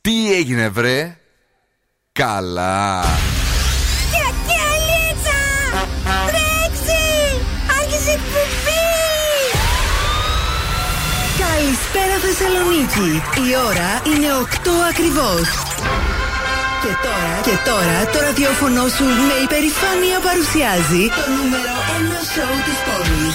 Τι έγινε βρε; Καλά Καλησπέρα Θεσσαλονίκη. Η ώρα είναι 8 ακριβώς. Και τώρα, και τώρα το ραδιόφωνο σου με υπερηφάνεια παρουσιάζει το νούμερο 1 σοου της πόλης.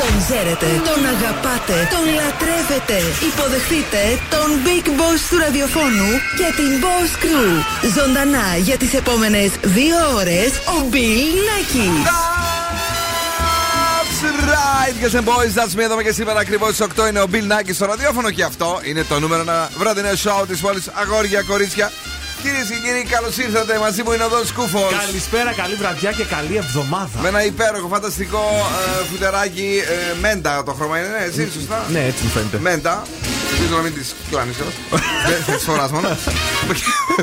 Τον ξέρετε, τον αγαπάτε, τον λατρεύετε. Υποδεχτείτε τον Big Boss του ραδιοφώνου και την Boss Crew. Ζωντανά για τις επόμενες δύο ώρες ο Bill Nackis. right, guys and boys, that's me εδώ και σήμερα ακριβώς στις 8 είναι ο Bill Nackis στο ραδιόφωνο και αυτό είναι το νούμερο ένα βραδινό show της πόλης. Αγόρια, κορίτσια. Κυρίες και κύριοι, καλώς ήρθατε. Μαζί μου είναι ο Δόν Σκούφος. Καλησπέρα, καλή βραδιά και καλή εβδομάδα. Με ένα υπέροχο, φανταστικό ε, φουτεράκι ε, μέντα το χρώμα είναι, ναι, έτσι, σωστά; Ναι, έτσι μου φαίνεται. Μέντα. Ελπίζω να μην τη κλάνεις Δεν τη φορά μόνο.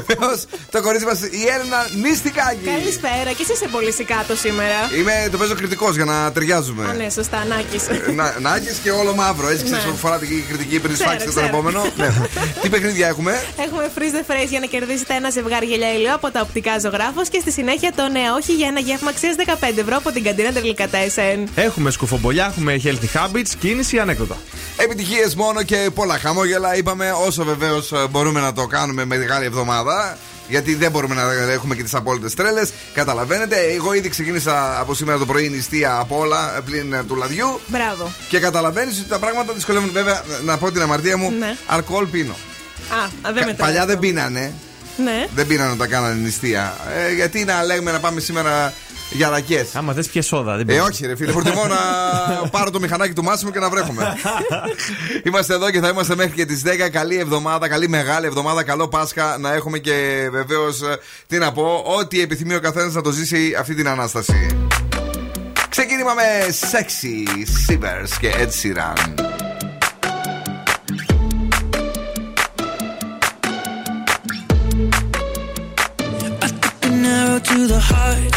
Βεβαίως το κορίτσι μας η Έλληνα Νίστικάκη. Καλησπέρα, και εσύ είσαι πολύ σικάτο σήμερα. Είμαι το παίζω κριτικός για να ταιριάζουμε. Α, ναι, σωστά, Νάκης. Νάκης και όλο μαύρο. Έτσι ξέρεις Ναι. που φορά την κριτική πριν Ξέρω, σφάξει τον ξέρω. επόμενο. Ναι. Τι παιχνίδια έχουμε; Έχουμε freeze the phrase για να κερδίσετε ένα ζευγάρι γυαλιά ηλίου από τα οπτικά ζωγράφος και στη συνέχεια το ναι, όχι για ένα γεύμα αξίας 15 ευρώ από την καντίνα Τερλικατέσεν. Έχουμε σκουφομπολιά, έχουμε healthy habits, κίνηση ανέκδοτα. Επιτυχίες μόνο και πολλά χαμόγελα. Είπαμε όσο βεβαίως μπορούμε να το κάνουμε με μεγάλη εβδομάδα. Γιατί δεν μπορούμε να έχουμε και τις απόλυτες τρέλες. Καταλαβαίνετε. Εγώ ήδη ξεκίνησα από σήμερα το πρωί νηστεία από όλα πλην ε, του λαδιού. Μπράβο. Και καταλαβαίνεις ότι τα πράγματα δυσκολεύουν. Βέβαια, να πω την αμαρτία μου, Ναι. αλκοόλ πίνω. Α, α, δεν Κα- μετράει Παλιά αυτό. δεν πίνανε. Ναι. Δεν πίνανε όταν κάνανε νηστεία. Ε, γιατί να λέμε να πάμε σήμερα για ρακέ. Άμα θες πιες σόδα, δεν Ε, πειράζει. όχι, ρε φίλε. Προτιμώ να πάρω το μηχανάκι του Μάσιμου και να βρέχουμε. είμαστε εδώ και θα είμαστε μέχρι και τις 10. Καλή εβδομάδα, καλή μεγάλη εβδομάδα. Καλό Πάσχα να έχουμε και βεβαίως, τι να πω, ό,τι επιθυμεί ο καθένας να το ζήσει αυτή την ανάσταση. Ξεκίνημα με Sexy Sivers και Ed Sheeran. An arrow to the heart.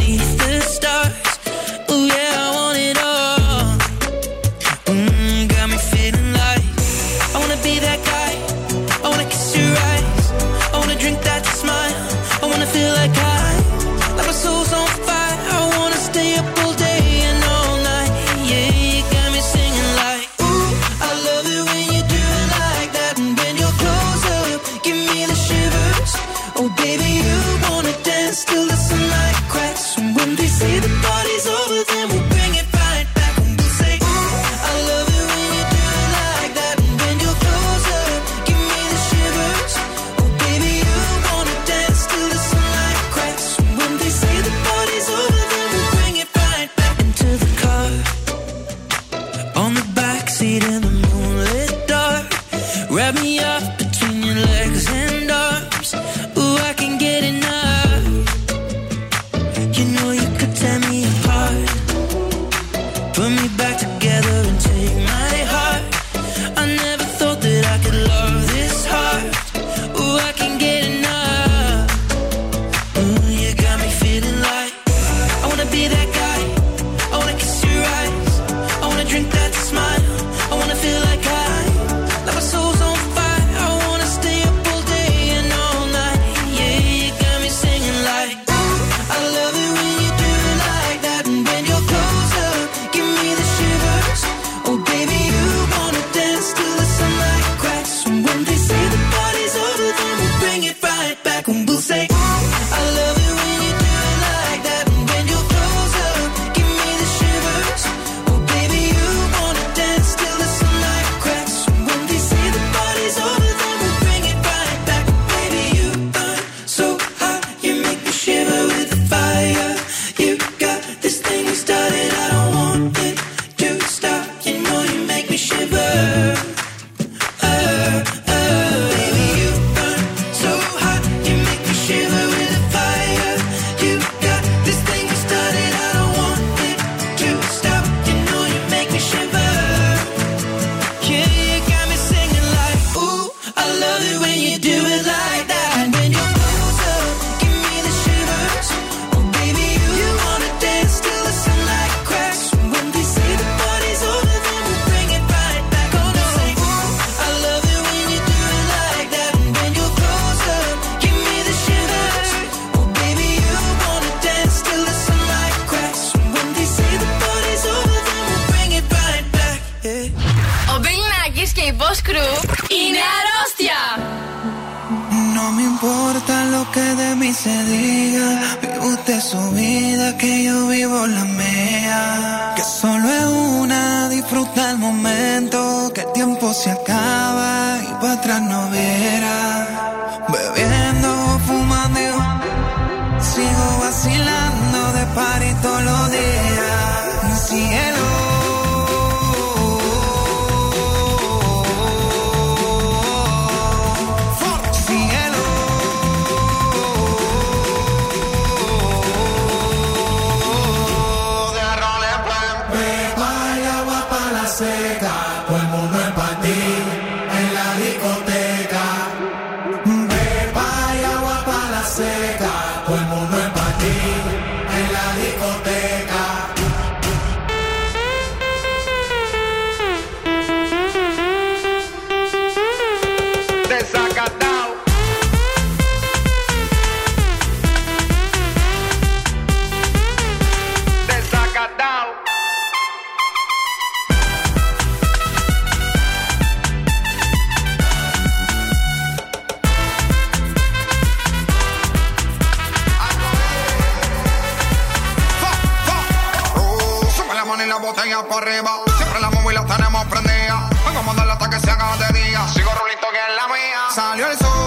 la botella para arriba. Siempre la móvil la tenemos prendida. Vamos a mandarla hasta que se haga de día. Sigo rulito que es la mía. Salió el sol.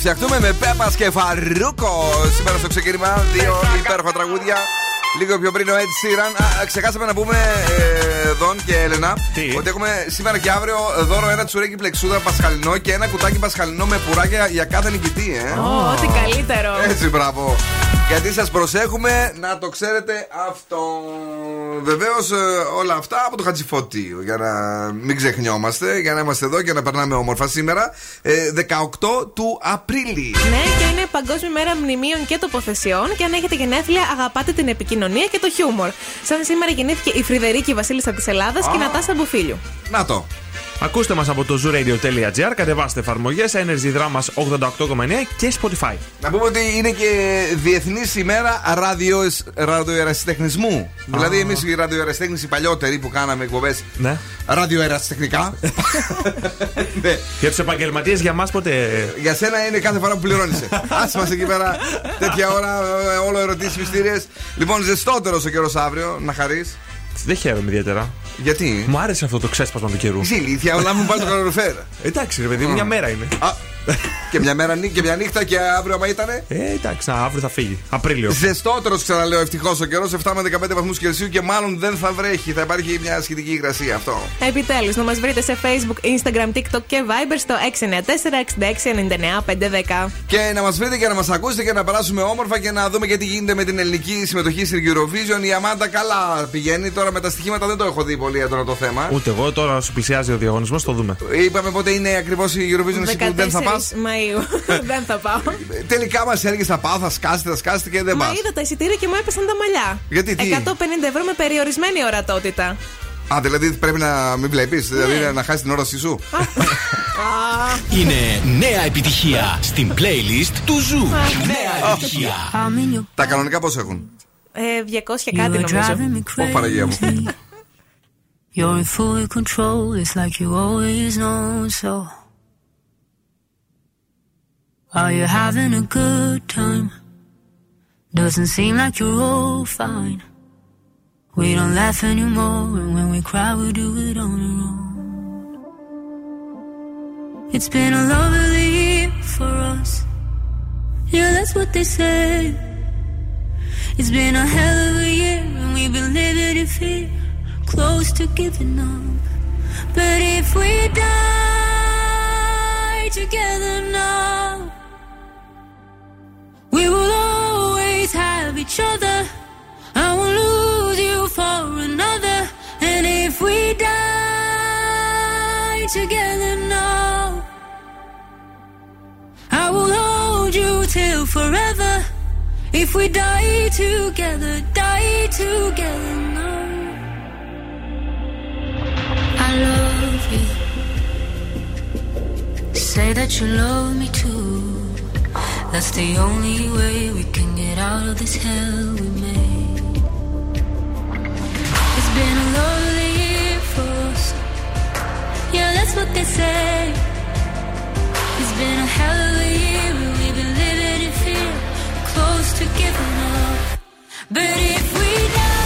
Φτιαχτούμε με Πέπας και Φαρούκο. Σήμερα στο ξεκίνημα δύο υπέροχα τραγούδια. Λίγο πιο πριν ο Ed Sheeran. Α, ξεχάσαμε να πούμε, ε, Δον και Έλενα, Τι; ότι έχουμε σήμερα και αύριο δώρο ένα τσουρέκι πλεξούδα πασχαλινό και ένα κουτάκι πασχαλινό με πουράκια για κάθε νικητή, ε. Ω, Ό,τι καλύτερο. Έτσι, μπράβο. Γιατί σας προσέχουμε να το ξέρετε αυτό. Βεβαίως όλα αυτά από το Χατζηφώτη. Για να μην ξεχνιόμαστε, για να είμαστε εδώ και να περνάμε όμορφα σήμερα. ε, 18 του Απρίλη. Ναι, και είναι Παγκόσμια Μέρα Μνημείων και Τοποθεσιών. Και αν έχετε γενέθλια, αγαπάτε την επικοινωνία και το χιούμορ. Σαν σήμερα γεννήθηκε η Φρυδερίκη Βασίλισσα της Ελλάδας και η Νατάσα Μπουφίλιου. Να το. Ακούστε μας από το zooradio.gr, κατεβάστε εφαρμογές Energy Drama 88,9 και Spotify. Να πούμε ότι είναι και Διεθνής ημέρα ραδιο, ραδιοερασιτεχνισμού. Δηλαδή, εμείς οι ραδιοερασιτέχνες οι παλιότεροι που κάναμε εκπομπές Ναι. ραδιοερασιτεχνικά. ναι. Για τους επαγγελματίες, για μας ποτέ. Για σένα είναι κάθε φορά που πληρώνεσαι. Άσε μα εκεί πέρα τέτοια ώρα, ε, όλο ερωτήσεις μυστήριες. Λοιπόν, ζεστότερος ο καιρός αύριο, να χαρείς. Δεν χαίρομαι ιδιαίτερα. Γιατί; Μου άρεσε αυτό το ξέσπασμα του καιρού. Είσαι ηλίθεια, αλλά μου πάρει το καλοριφέρ. Εντάξει, ρε παιδί, μια μέρα είναι. Α, και μια μέρα νύχτα και μια νύχτα και αύριο άμα ήτανε. Ε, εντάξει, αύριο θα φύγει. Απρίλιο. Ζεστότερος, ξαναλέω, ευτυχώς ο καιρός. 7 με 15 βαθμούς Κελσίου και μάλλον δεν θα βρέχει. Θα υπάρχει μια σχετική υγρασία αυτό. Επιτέλους, να μας βρείτε σε Facebook, Instagram, TikTok και Viber στο 694-6699-510. Και να μας βρείτε και να μας ακούσετε και να περάσουμε όμορφα και να δούμε και τι γίνεται με την ελληνική συμμετοχή στην Eurovision. Η Αμάντα καλά πηγαίνει. Τώρα με τα στοιχήματα δεν το έχω δει πολύ έντονο το θέμα. Ούτε εγώ τώρα σου πλησιάζει ο διαγωνισμός, το δούμε. Είπαμε πότε είναι ακριβώς η Eurovision εσύ που δεν θα πα. Μαΐου. δεν θα πάω. Τελικά μας έλεγε θα πάω, θα σκάσετε, θα σκάσετε και δεν Μα πας. είδα τα εισιτήρια και μου έπεσαν τα μαλλιά. Γιατί, τι; 150 ευρώ με περιορισμένη ορατότητα. Α, δηλαδή πρέπει να μην βλέπεις, δηλαδή να χάσεις την όρασή σου. Είναι νέα επιτυχία στην playlist του Ζου. Νέα επιτυχία. Τα κανονικά πώς έχουν; Ε, 200 κάτι νομίζω. Ω Παναγία μου. You're in full control, it's like you always know so. Are you having a good time? Doesn't seem like you're all fine. We don't laugh anymore, and when we cry, we do it on our own. It's been a lovely year for us. Yeah, that's what they say. It's been a hell of a year, and we've been living in fear, close to giving up. But if we die together now, we will always have each other. I won't lose you for another. And if we die together now, I will hold you till forever. If we die together, die together now. I love you. Say that you love me too. That's the only way we can get out of this hell we made. It's been a lonely year for us. Yeah, that's what they say. It's been a hell of a year and we've been living in fear, close to giving up. But if we die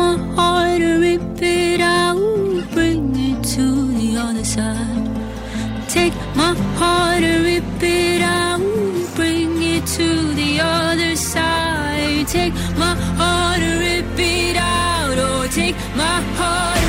my heart and rip it out, bring it to the other side. Take my heart and rip it out, bring it to the other side. Take my heart and rip it out, oh, take my heart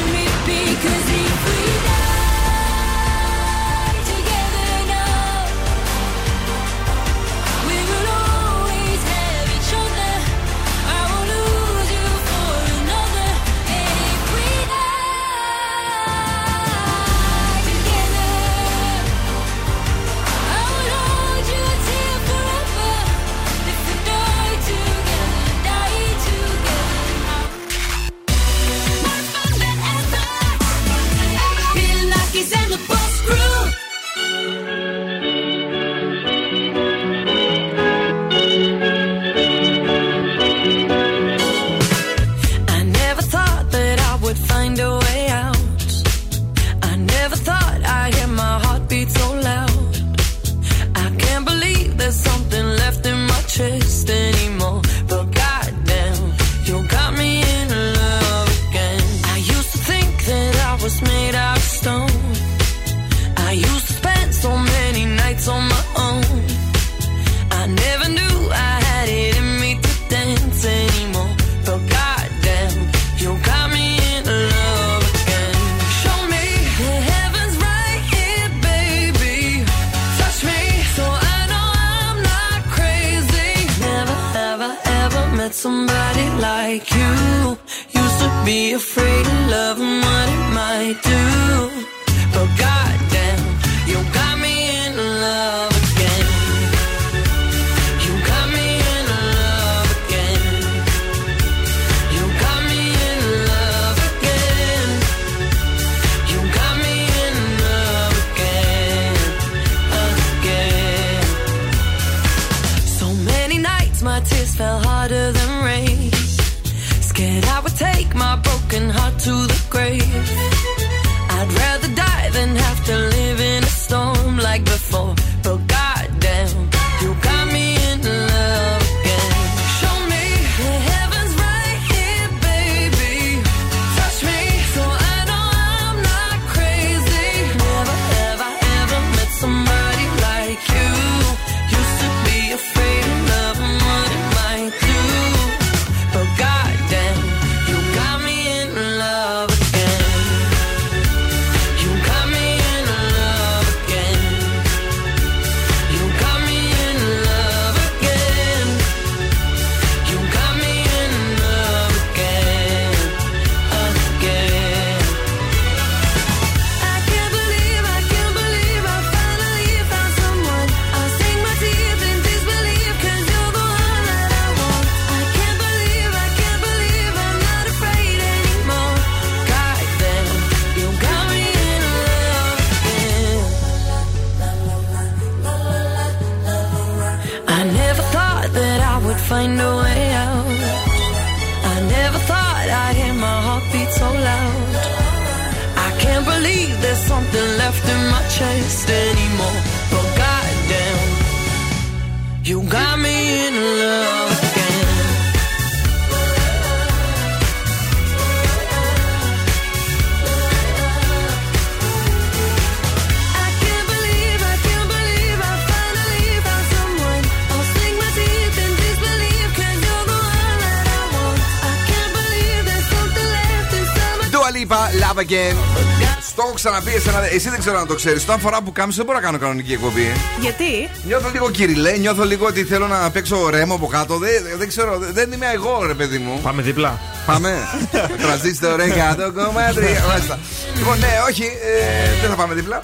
ξέρω αν το ξέρεις. Όταν φορά που κάμισε δεν μπορώ να κάνω κανονική εκπομπή. Γιατί; Νιώθω λίγο κυριλέ, νιώθω λίγο ότι θέλω να παίξω ρέμο από κάτω. Δεν, δεν ξέρω, δεν είμαι εγώ ρε παιδί μου. Πάμε δίπλα. Πάμε. Τραζίστο ρε κάτω κομμάτρια. Μάλιστα. Λοιπόν, ναι, όχι, ε, δεν θα πάμε δίπλα.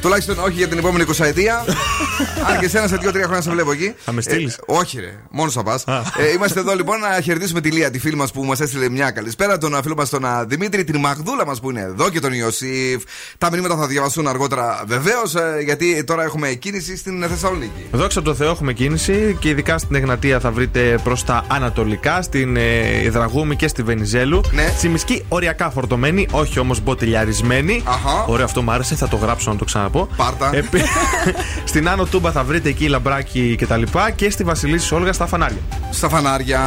Τουλάχιστον όχι για την επόμενη 20 ετία. Αν και σένα σε 2-3 χρόνια σε βλέπω εκεί. Θα με στείλεις; Ε, όχι, ρε. Μόνος θα πας. Ε, είμαστε εδώ λοιπόν να χαιρετήσουμε τη Λία, τη φίλη μας που μας έστειλε μια καλησπέρα. Τον φίλο μας τον α, Δημήτρη, την Μαγδούλα μας που είναι εδώ και τον Ιωσήφ. Τα μηνύματα θα διαβαστούν αργότερα βεβαίως, γιατί τώρα έχουμε κίνηση στην Θεσσαλονίκη. Δόξα τω Θεώ έχουμε κίνηση και ειδικά στην Εγνατία θα βρείτε προς τα ανατολικά, στην ε, Δραγούμη και στη Βενιζέλου. Ναι. Στη οριακά φορτωμένη, όχι όμως μποτιλιαρισμένη. Αχα. Ωραίο αυτό μου άρεσε, θα το γράψω να το ξαναπώ. Πάρτα. Επί- στην Άνω Τούμπα θα βρείτε εκεί λαμπράκι κτλ. Και, τα λοιπά, και στη Βασιλίση Όλγα στα φανάρια. Στα φανάρια.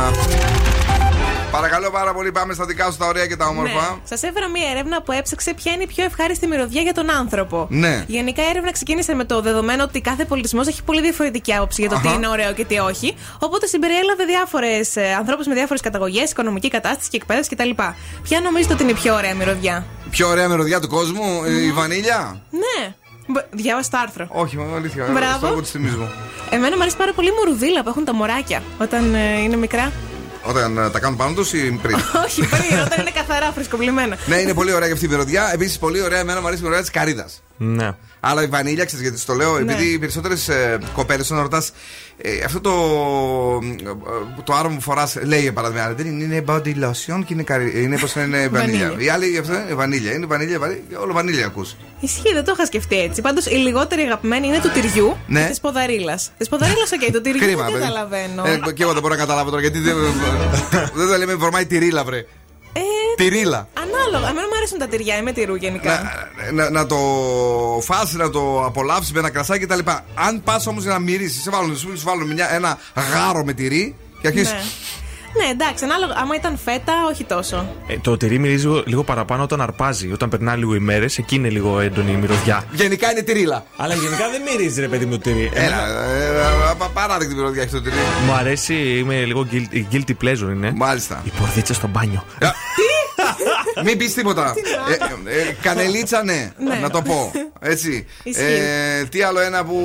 Παρακαλώ πάρα πολύ, πάμε στα δικά σου τα ωραία και τα όμορφα. Ναι. Σας έφερα μία έρευνα που έψαξε ποια είναι η πιο ευχάριστη μυρωδιά για τον άνθρωπο. Ναι. Γενικά η έρευνα ξεκίνησε με το δεδομένο ότι κάθε πολιτισμός έχει πολύ διαφορετική άποψη για το τι Αχα. είναι ωραίο και τι όχι. Οπότε συμπεριέλαβε διάφορες ανθρώπους με διάφορες καταγωγές, οικονομική κατάσταση και εκπαίδευση κτλ. Ποια νομίζετε ότι είναι η πιο ωραία μυρωδιά; Πιο ωραία μυρωδιά του κόσμου, η βανίλια; Ναι. Μπ- Διάβασα το άρθρο. Όχι, μα αλήθεια. Μπράβο. Στο λόγο της τιμή μου. Εμένα μου αρέσει πάρα πολύ η μουρουδίλα που έχουν τα μωράκια όταν ε, είναι μικρά. Όταν ε, τα κάνουν πάνω τους ή πριν; όχι, πριν, όταν είναι καθαρά φρεσκοπλυμένα. ναι, είναι πολύ ωραία και αυτή η μυρωδιά. Επίσης, πολύ ωραία, εμένα μου αρέσει η μυρωδιά της καρύδας. Ναι. Αλλά η βανίλια, ξέρεις γιατί στο λέω, Ναι. επειδή οι περισσότερες ε, κοπέλες, όταν ρωτάς ε, αυτό το, ε, το άρωμα που φοράς, λέει για παράδειγμα, δεν είναι, είναι body lotion και είναι, καρύ, είναι πώ είναι βανίλια. Βανίλια. Η άλλη αυτό είναι βανίλια. Είναι βανίλια, βανίλια όλο βανίλια ακούς. Ισχύει, δεν το είχα σκεφτεί έτσι. Πάντως η λιγότερη αγαπημένη είναι του τυριού Ναι. και της ποδαρίλας. Της ποδαρίλας, οκ, το τυριού Κρίμα, δεν παιδί. καταλαβαίνω. Ε, και εγώ δεν μπορώ να καταλάβω τώρα γιατί δεν, δεν θα λέμε φορμάει τη ρίλα, βρε. Ε, Τη ρίλα. Ανάλογα. Εμένα μου αρέσουν τα τυριά, είμαι τυρού γενικά. να, να, να το φας, να το απολαύσεις με ένα κρασάκι κτλ. Αν πας όμως να μυρίσεις, σε βάλουν, σου βάλουν μια, ένα γάρο με τυρί και αρχίζεις. Ναι. Ναι, εντάξει, ανάλογα. Άμα ήταν φέτα, όχι τόσο. Ε, το τυρί μυρίζει λίγο, λίγο παραπάνω όταν αρπάζει. Όταν περνά λίγο ημέρε, εκεί είναι λίγο έντονη η μυρωδιά. Γενικά είναι τυρίλα. Αλλά γενικά δεν μυρίζει, ρε παιδί μου, το τυρί. Έλα, ε, ε, πα- παράδειγμα μυρωδιά έχει το τυρί. Μου αρέσει, είμαι λίγο guilty, guilty pleasure είναι. Μάλιστα. Η πορδίτσα στο μπάνιο. Μην πεις τίποτα. Ε, ε, ε, κανελίτσα, ναι, Ναι. να το πω. Έτσι. Ισχύει. Ε, τι άλλο ένα που,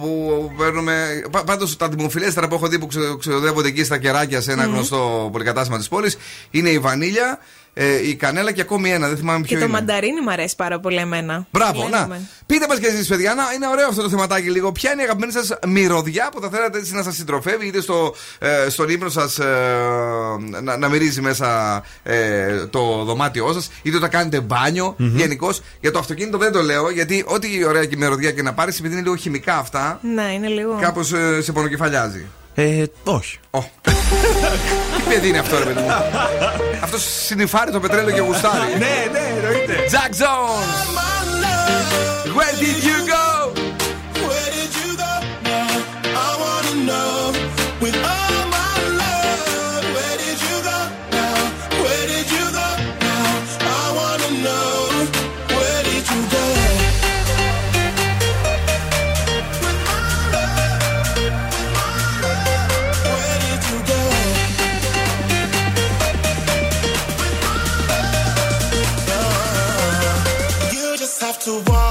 που παίρνουμε. Πάντως τα δημοφιλέστερα που έχω δει που ξε- ξεδεύονται εκεί στα κεράκια σε ένα γνωστό πολυκατάστημα της πόλης είναι η βανίλια, ε, η κανέλα και ακόμη ένα. Δεν θυμάμαι ποιο Και το είναι. μανταρίνι μου αρέσει πάρα πολύ εμένα. Μπράβο, να. Λέμε. Πείτε μας και εσείς, παιδιά, να, είναι ωραίο αυτό το θεματάκι λίγο. Ποια είναι η αγαπημένη σας μυρωδιά που θα θέλατε έτσι να σας συντροφεύει, είτε στο, ε, στον ύπνο σας να, να μυρίζει μέσα ε, το δωμάτιό σας, είτε όταν κάνετε μπάνιο. Γενικώς για το αυτοκίνητο δεν το λέω, γιατί ό,τι ωραία και μυρωδιά και να πάρεις, επειδή είναι λίγο χημικά αυτά, Ναι, είναι λίγο. κάπως ε, σε πονοκεφαλιάζει. Ε, όχι. Ω. Τι παιδί είναι αυτό, ρε παιδί μου. Αυτός συνυφάρει το πετρέλαιο και γουστάρει. ναι, ναι, εννοείται. Jack Jones! Where did to walk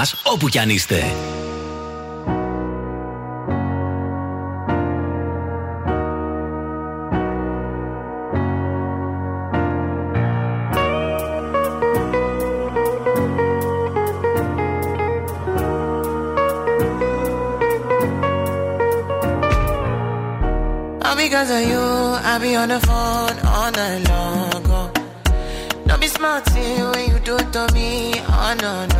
μας όπου κι αν είστε. All because of you, I be on the phone all night long. Oh. Don't be smart when you do it to me. Oh no, no, no.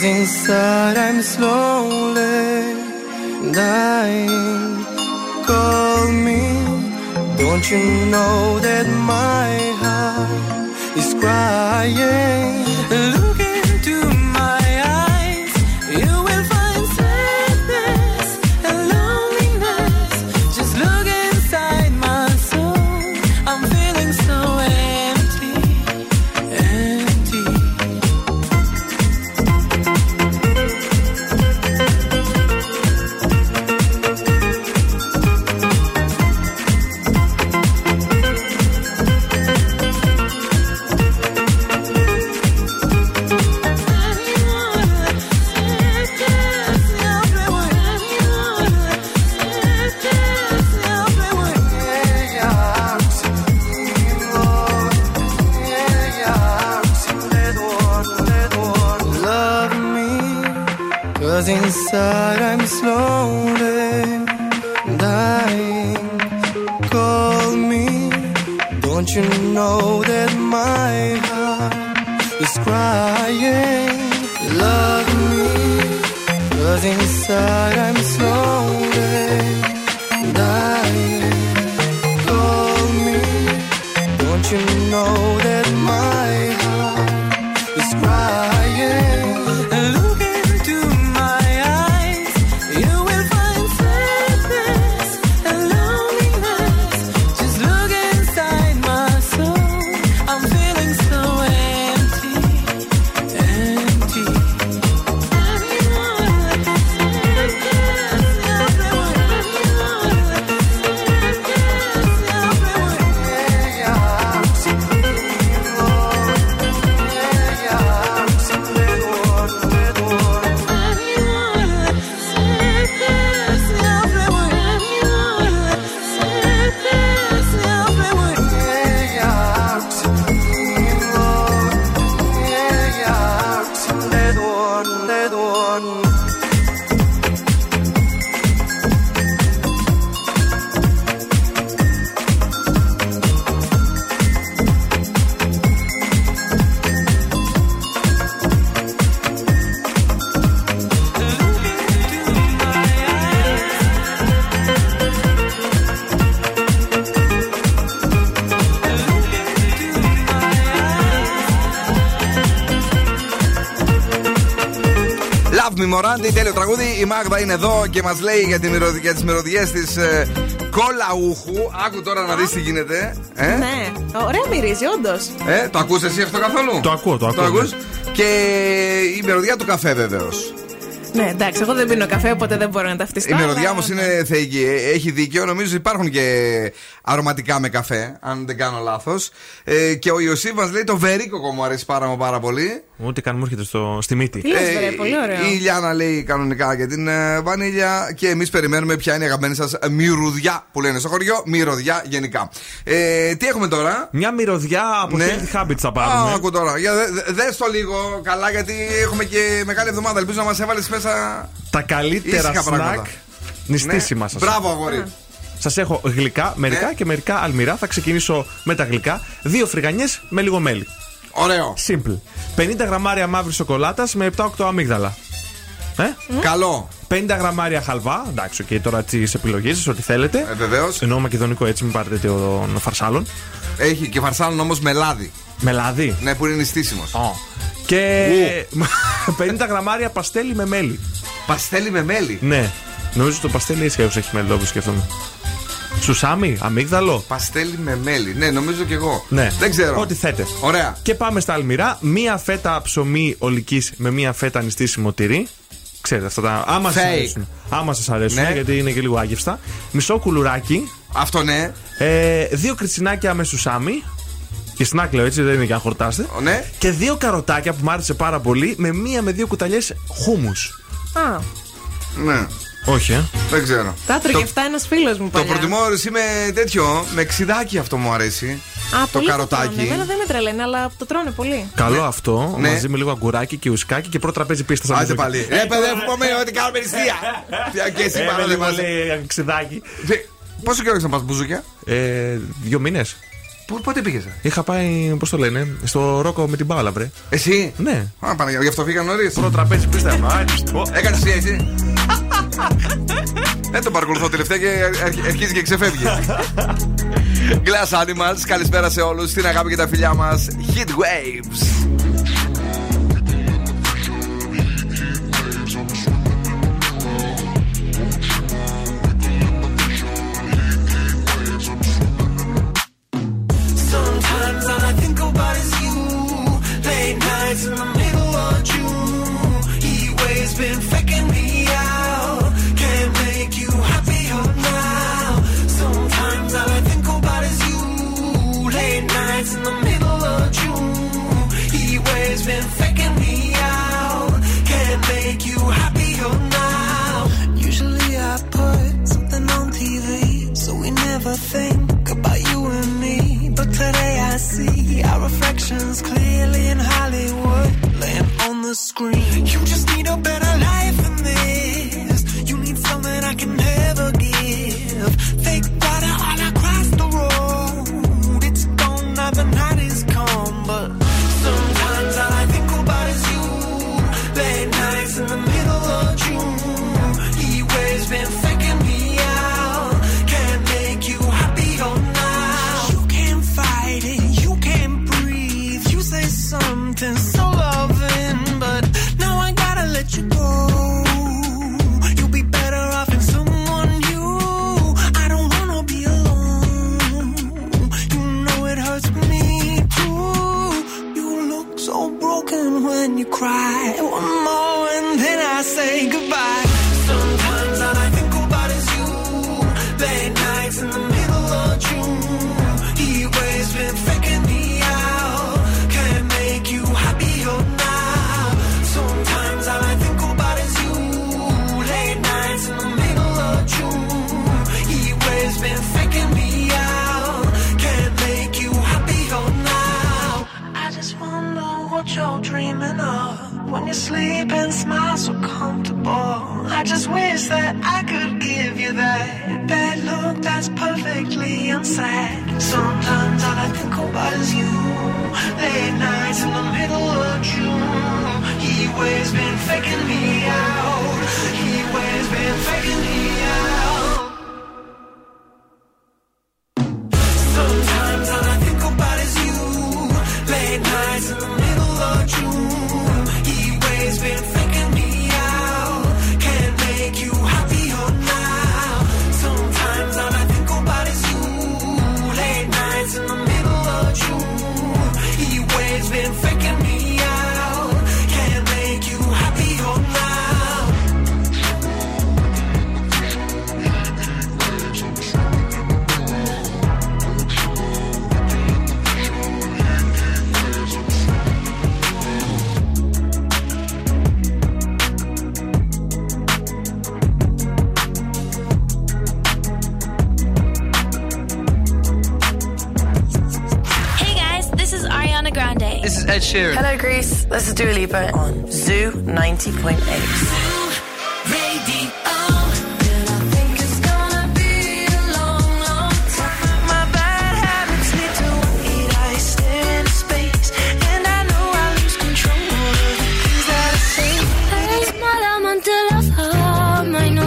cause inside I'm slowly dying. Call me, don't you know that my heart is crying? Love Me Morandi, τέλειο τραγούδι. Η Μάγδα είναι εδώ και μας λέει για, τη μυρωδι- για τις μυρωδιές της ε, κολαούχου. Άκου τώρα να δεις τι γίνεται. Ε; Ναι, ωραία μυρίζει, όντως. Ε, το ακούς εσύ αυτό καθόλου; Το ακούω, το ακούω, Το ακούς; ναι. Και η μυρωδιά του καφέ βεβαίως. Ναι, εντάξει, εγώ δεν πίνω καφέ, οπότε δεν μπορώ να Η ταυτιστώ. μυρωδιά αλλά- όμως είναι θεϊκή. Ε, Έχει δίκιο. Νομίζω υπάρχουν και αρωματικά με καφέ, αν δεν κάνω λάθος. Ε, και ο Ιωσήφ μας λέει το βερίκοκο μου αρέσει πάρα, μου πάρα πολύ. Ούτε καν μου έρχεται στο, στη μύτη. Τι λες, βρε, πολύ ωραίο. Η Ιλιάνα λέει κανονικά για την ε, βανίλια και εμείς περιμένουμε ποια είναι η αγαπημένη σας μυρουδιά που λένε στο χωριό. Μυρωδιά γενικά. Ε, τι έχουμε τώρα; Μια μυρωδιά από Ναι. Healthy Habits θα Α, πάρουμε. άκου τώρα. Για δε, δε- δες το λίγο καλά γιατί έχουμε και μεγάλη εβδομάδα. Ελπίζω να μας έβαλες μέσα. Τα καλύτερα Ήσυχα πράγματα. σνακ νηστίσιμα Ναι. σας. Μπράβο, αγόρι. Σας έχω γλυκά, μερικά Ναι. και μερικά αλμυρά. Θα ξεκινήσω με τα γλυκά. Δύο φρυγανιές με λίγο μέλι. Ωραίο. Simple. 50 γραμμάρια μαύρης σοκολάτας με 7-8 αμύγδαλα. Ε; Καλό. 50 γραμμάρια χαλβά. Εντάξει, οκ, τώρα τι επιλογές, ό,τι θέλετε. Ε, Βεβαίως. Εννοώ μακεδονικό έτσι, μην πάρετε των φαρσάλων. Έχει και φαρσάλων όμως με λάδι. Με λάδι. Ναι, που είναι νηστίσιμος. Και 50 γραμμάρια παστέλι με μέλι. Παστέλι με μέλι. Ναι. Νομίζω το παστέλι έτσι έχει μέλι, όπως σκέφτομαι. Σουσάμι, αμύγδαλο. Παστέλι με μέλι. Ναι, νομίζω κι εγώ. Ναι. Δεν ξέρω. Ό,τι θέτε. Ωραία. Και πάμε στα αλμυρά. Μία φέτα ψωμί ολικής με μία φέτα νηστίσιμο τυρί. Ξέρετε αυτά τα. Άμα σας Fake. αρέσουν. Άμα σας αρέσουν, Ναι. γιατί είναι και λίγο άγευστα. Μισό κουλουράκι. Αυτό ναι. Ε, δύο κριτσινάκια με σουσάμι. Και σνακ λέω έτσι, δεν είναι για να χορτάσετε. Ναι. Και δύο καροτάκια που μου άρεσε πάρα πολύ με μία με δύο κουταλιές χούμους. Α, Ναι. Όχι, ε. Δεν ξέρω. τα έτρωγε αυτά ένας φίλος μου Το παλιά. προτιμώ εσύ με τέτοιο, με ξιδάκι αυτό μου αρέσει. Α, το πολύ το καροτάκι. τρώνε. Εμένα δεν με τρελαίνει, αλλά το τρώνε πολύ. Καλό αυτό, Ναι. μαζί με λίγο αγκουράκι και ουσκάκι και πρώτο τραπέζι πίστα. Άντε πάλι. Ε, παιδεύω, πάμε ότι κάνουμε νηστεία. Ποια και εσύ Έβαλε πάρα δεν λίγο μας- λέει ξεδάκι. Τε- Πόσο καιρό έχεις να πας μπουζούκια; Ε, δύο μήνες. Πού- Πότε πήγες. ε; Είχα πάει, πώς το λένε, στο ρόκο με την μπάλα, βρε. Εσύ; Ναι. Α, Παναγία, γι' αυτό φύγαν νωρίς. Πρώτο τραπέζι πίστα. Έκανε εσύ, εσύ. Δεν τον παρακολουθώ τελευταία και αρχ- αρχίζει και ξεφεύγει. Glass Animals, καλησπέρα σε όλους. Την αγάπη και τα φιλιά μας. Hit Waves.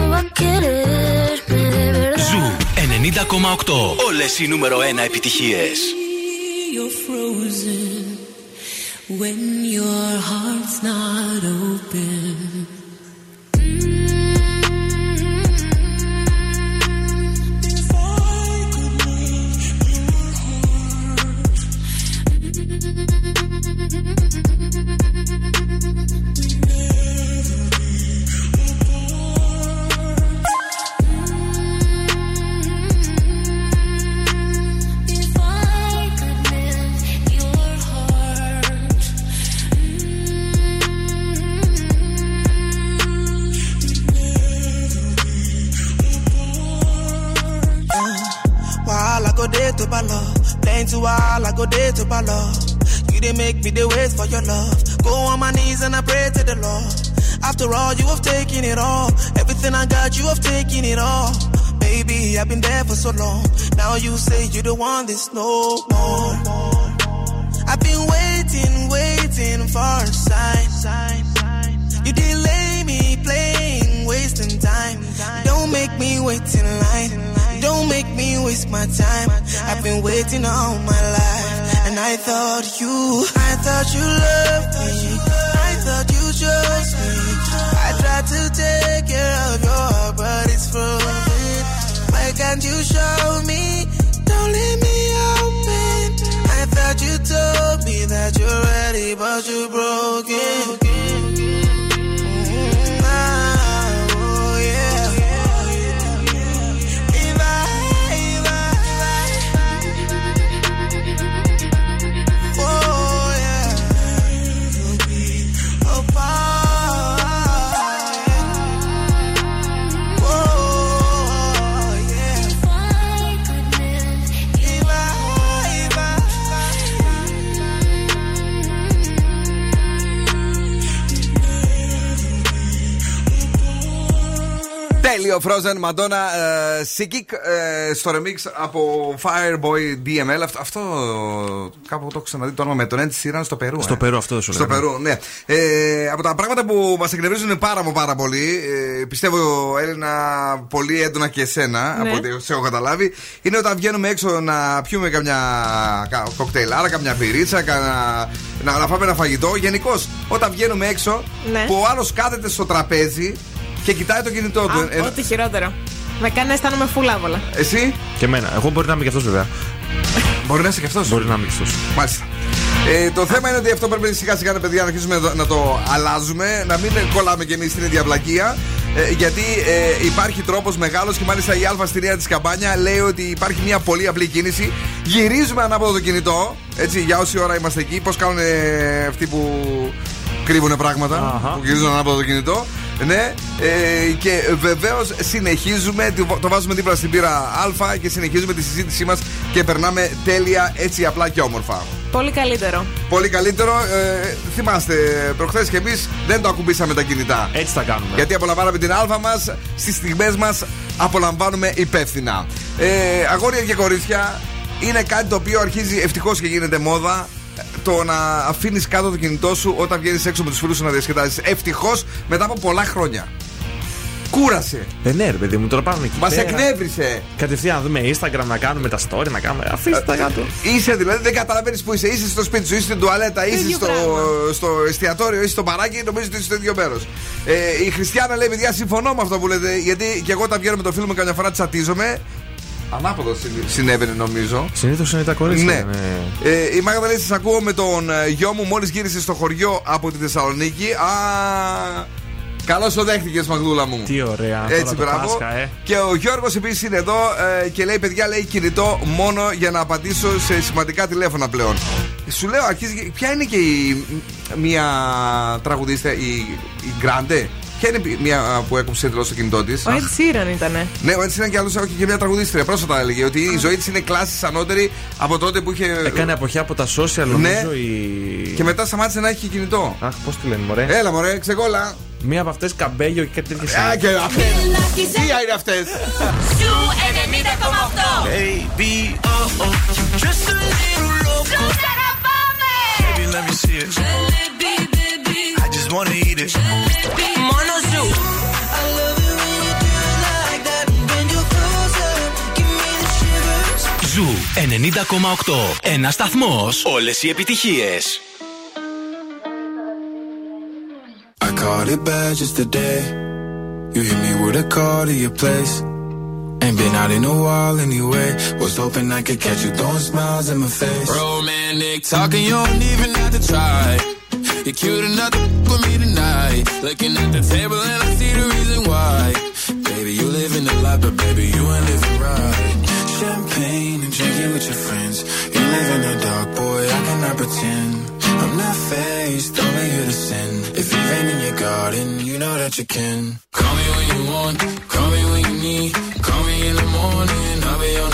Va a quererme de verdad. Ζου 90,8. Όλες οι νούμερο 1 επιτυχίες. You're frozen when your heart's not open. To balo, playing to while I go there to balo. You didn't make me the wait for your love. Go on my knees and I pray to the Lord. After all, you have taken it all. Everything I got, you have taken it all. Baby, I've been there for so long. Now you say you don't want this no more. I've been waiting, waiting for a sign. You delay me playing, wasting time. Don't make me wait in line. Don't make me waste my time. I've been waiting all my life. And I thought you, I thought you loved me. I thought you chose me. I tried to take care of your heart, but it's frozen. Why can't you show me? Don't leave me open. I thought you told me that you're ready, but you're broken. Τέλειο Frozen Madonna ε, Sikik ε, στο remix από Fireboy DML. Αυτό, αυτό κάπου το έχω ξαναδεί το όνομα με τον Ed Sheeran στο Περού. Στο ε. Περού, αυτό σου Στο λέγαμε. Περού, ναι. Ε, από τα πράγματα που μας εκνευρίζουν πάρα μα πάρα πολύ, ε, πιστεύω Έλληνα πολύ έντονα και εσένα, Ναι. από ό,τι σε έχω καταλάβει, είναι όταν βγαίνουμε έξω να πιούμε καμιά κα- κοκτέιλάρα, καμιά πυρίτσα, καμιά, να, να φάμε ένα φαγητό. Γενικώς, όταν βγαίνουμε έξω, Ναι. που ο άλλος κάθεται στο τραπέζι και κοιτάει το κινητό του. Α, Ε, Ό,τι χειρότερο. Με κάνει να αισθάνομαι φουλάβολα. εσύ, Και εμένα. Εγώ μπορεί να είμαι και αυτός βέβαια. μπορεί να είσαι και αυτός; Μπορεί να είμαι και αυτός. Μάλιστα. Ε, το θέμα είναι ότι αυτό πρέπει σιγά σιγά παιδιά να αρχίσουμε να το, να το αλλάζουμε, να μην κολλάμε κι εμείς στην ίδια βλακεία. Ε, γιατί ε, υπάρχει τρόπος μεγάλος και μάλιστα η Α στη Νέα της Καμπάνια λέει ότι υπάρχει μια πολύ απλή κίνηση. Γυρίζουμε ανάποδο το κινητό, έτσι, για όση ώρα είμαστε εκεί. Πώς κάνουν ε, αυτοί που κρύβουν πράγματα, Αχα. που γυρίζουν ανάποδο το κινητό. Ναι, ε, και βεβαίως συνεχίζουμε, το- το βάζουμε δίπλα στην πύρα Α και συνεχίζουμε τη συζήτησή μας και περνάμε τέλεια έτσι απλά και όμορφα. Πολύ καλύτερο. Πολύ καλύτερο. Ε, θυμάστε, προχθές και εμείς δεν το ακουμπήσαμε τα κινητά. Έτσι θα κάνουμε. Γιατί απολαμβάναμε την Α μας, στις στιγμές μας απολαμβάνουμε υπεύθυνα. Ε, αγόρια και κορίτσια, είναι κάτι το οποίο αρχίζει ευτυχώς και γίνεται μόδα. Ε, Το να αφήνεις κάτω το κινητό σου όταν βγαίνεις έξω με τους φίλους σου να διασκεδάζεις. Ευτυχώς μετά από πολλά χρόνια. Κούρασε. Ε, ναι, ρε παιδί μου, τώρα πάμε εκεί. Μας πέρα. εκνεύρισε. Κατευθείαν να δούμε Instagram, να κάνουμε τα story, να κάνουμε. Αφήστε τα κάτω. Είσαι δηλαδή, δεν καταλαβαίνεις που είσαι. Είσαι στο σπίτι σου, είσαι στην τουαλέτα, είσαι ίδιο στο, πράγμα. στο εστιατόριο, είσαι στο παράκι, νομίζω ότι είσαι στο ίδιο μέρος. Ε, η Χριστιανά λέει: Παιδιά, συμφωνώ με αυτό που λέτε, γιατί και εγώ όταν βγαίνω με το φίλο μου καμιά φορά τσατίζομαι. Ανάποδο συν- συνέβαινε νομίζω. Συνήθως είναι τα κορίτσια. Ναι. Ε, η Μάγδα λέει: Σα ακούω με τον ε, γιο μου μόλις γύρισε στο χωριό από τη Θεσσαλονίκη. Α, Καλώς το δέχτηκες, Μαγδούλα μου. Τι ωραία. Έτσι, τώρα το μπράβο. Πάσχα, ε. Και ο Γιώργος επίσης είναι εδώ ε, και λέει: Παιδιά, λέει κινητό μόνο για να απαντήσω σε σημαντικά τηλέφωνα πλέον. Σου λέω, αρχίζει. Ποια είναι και η, μία τραγουδίστρια, η, η Γκράντε. Ποια είναι μία που έκοψε εντελώς το κινητό της; Ο Ed Sheeran ήτανε. Ναι, ο έτσι είναι και άλλος όχι και μια τραγουδίστρια. Πρόσφατα έλεγε ότι η ζωή της είναι κλάση ανώτερη από τότε που είχε. Έκανε αποχή από τα social, νομίζω. Ναι. Η... Και μετά σταμάτησε να έχει κινητό. Αχ, πώς τη λένε, μωρέ. Έλα, μωρέ, ξεκόλα. Μία από αυτές καμπέλιο και κάτι τέτοιο. Α, και αυτές. Τι είναι αυτές; Σου 90,8. Baby, oh, oh, you just a little loco. Σου αγαπάμε. Baby, let me see it. Baby, baby. I just wanna eat it. Μόνο σου. I love it when you do it like that. When you're closer, give me the shivers. Ζου 90,8. Ένα σταθμό. Όλε οι επιτυχίε. I caught it bad just today. You hit me with a call to your place. Ain't been out in a while anyway. Was hoping I could catch you throwing smiles in my face. Romantic talking, you don't even have to try. You're cute enough to with me tonight. Looking at the table and I see the reason why. Baby, you live in the life, but baby, you ain't living right. Champagne and drinking with your friends. You live in the dark, boy, I cannot pretend. I'm not faced, only here to sin. If you've been in your garden, you know that you can. Call me when you want, call me when you need. Call me in the morning, I'll be on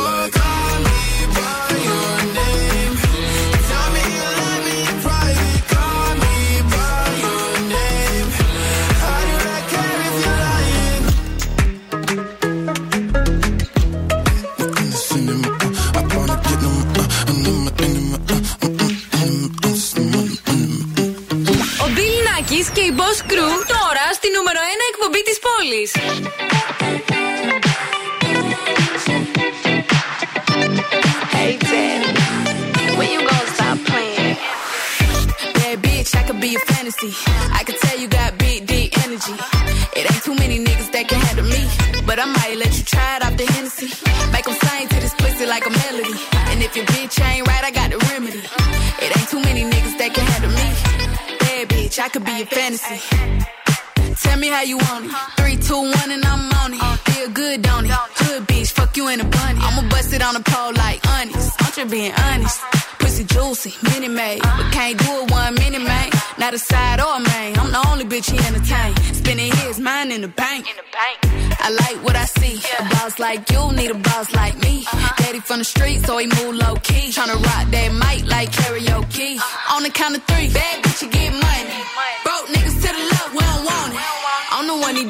Being honest. Pussy juicy, mini made. But can't do it one minute, man. Not a side or a main. I'm the only bitch he entertain. Spending his mind in the bank. I like what I see. A boss like you need a boss like me. Daddy from the street, so he move low key. Tryna rock that mic like karaoke.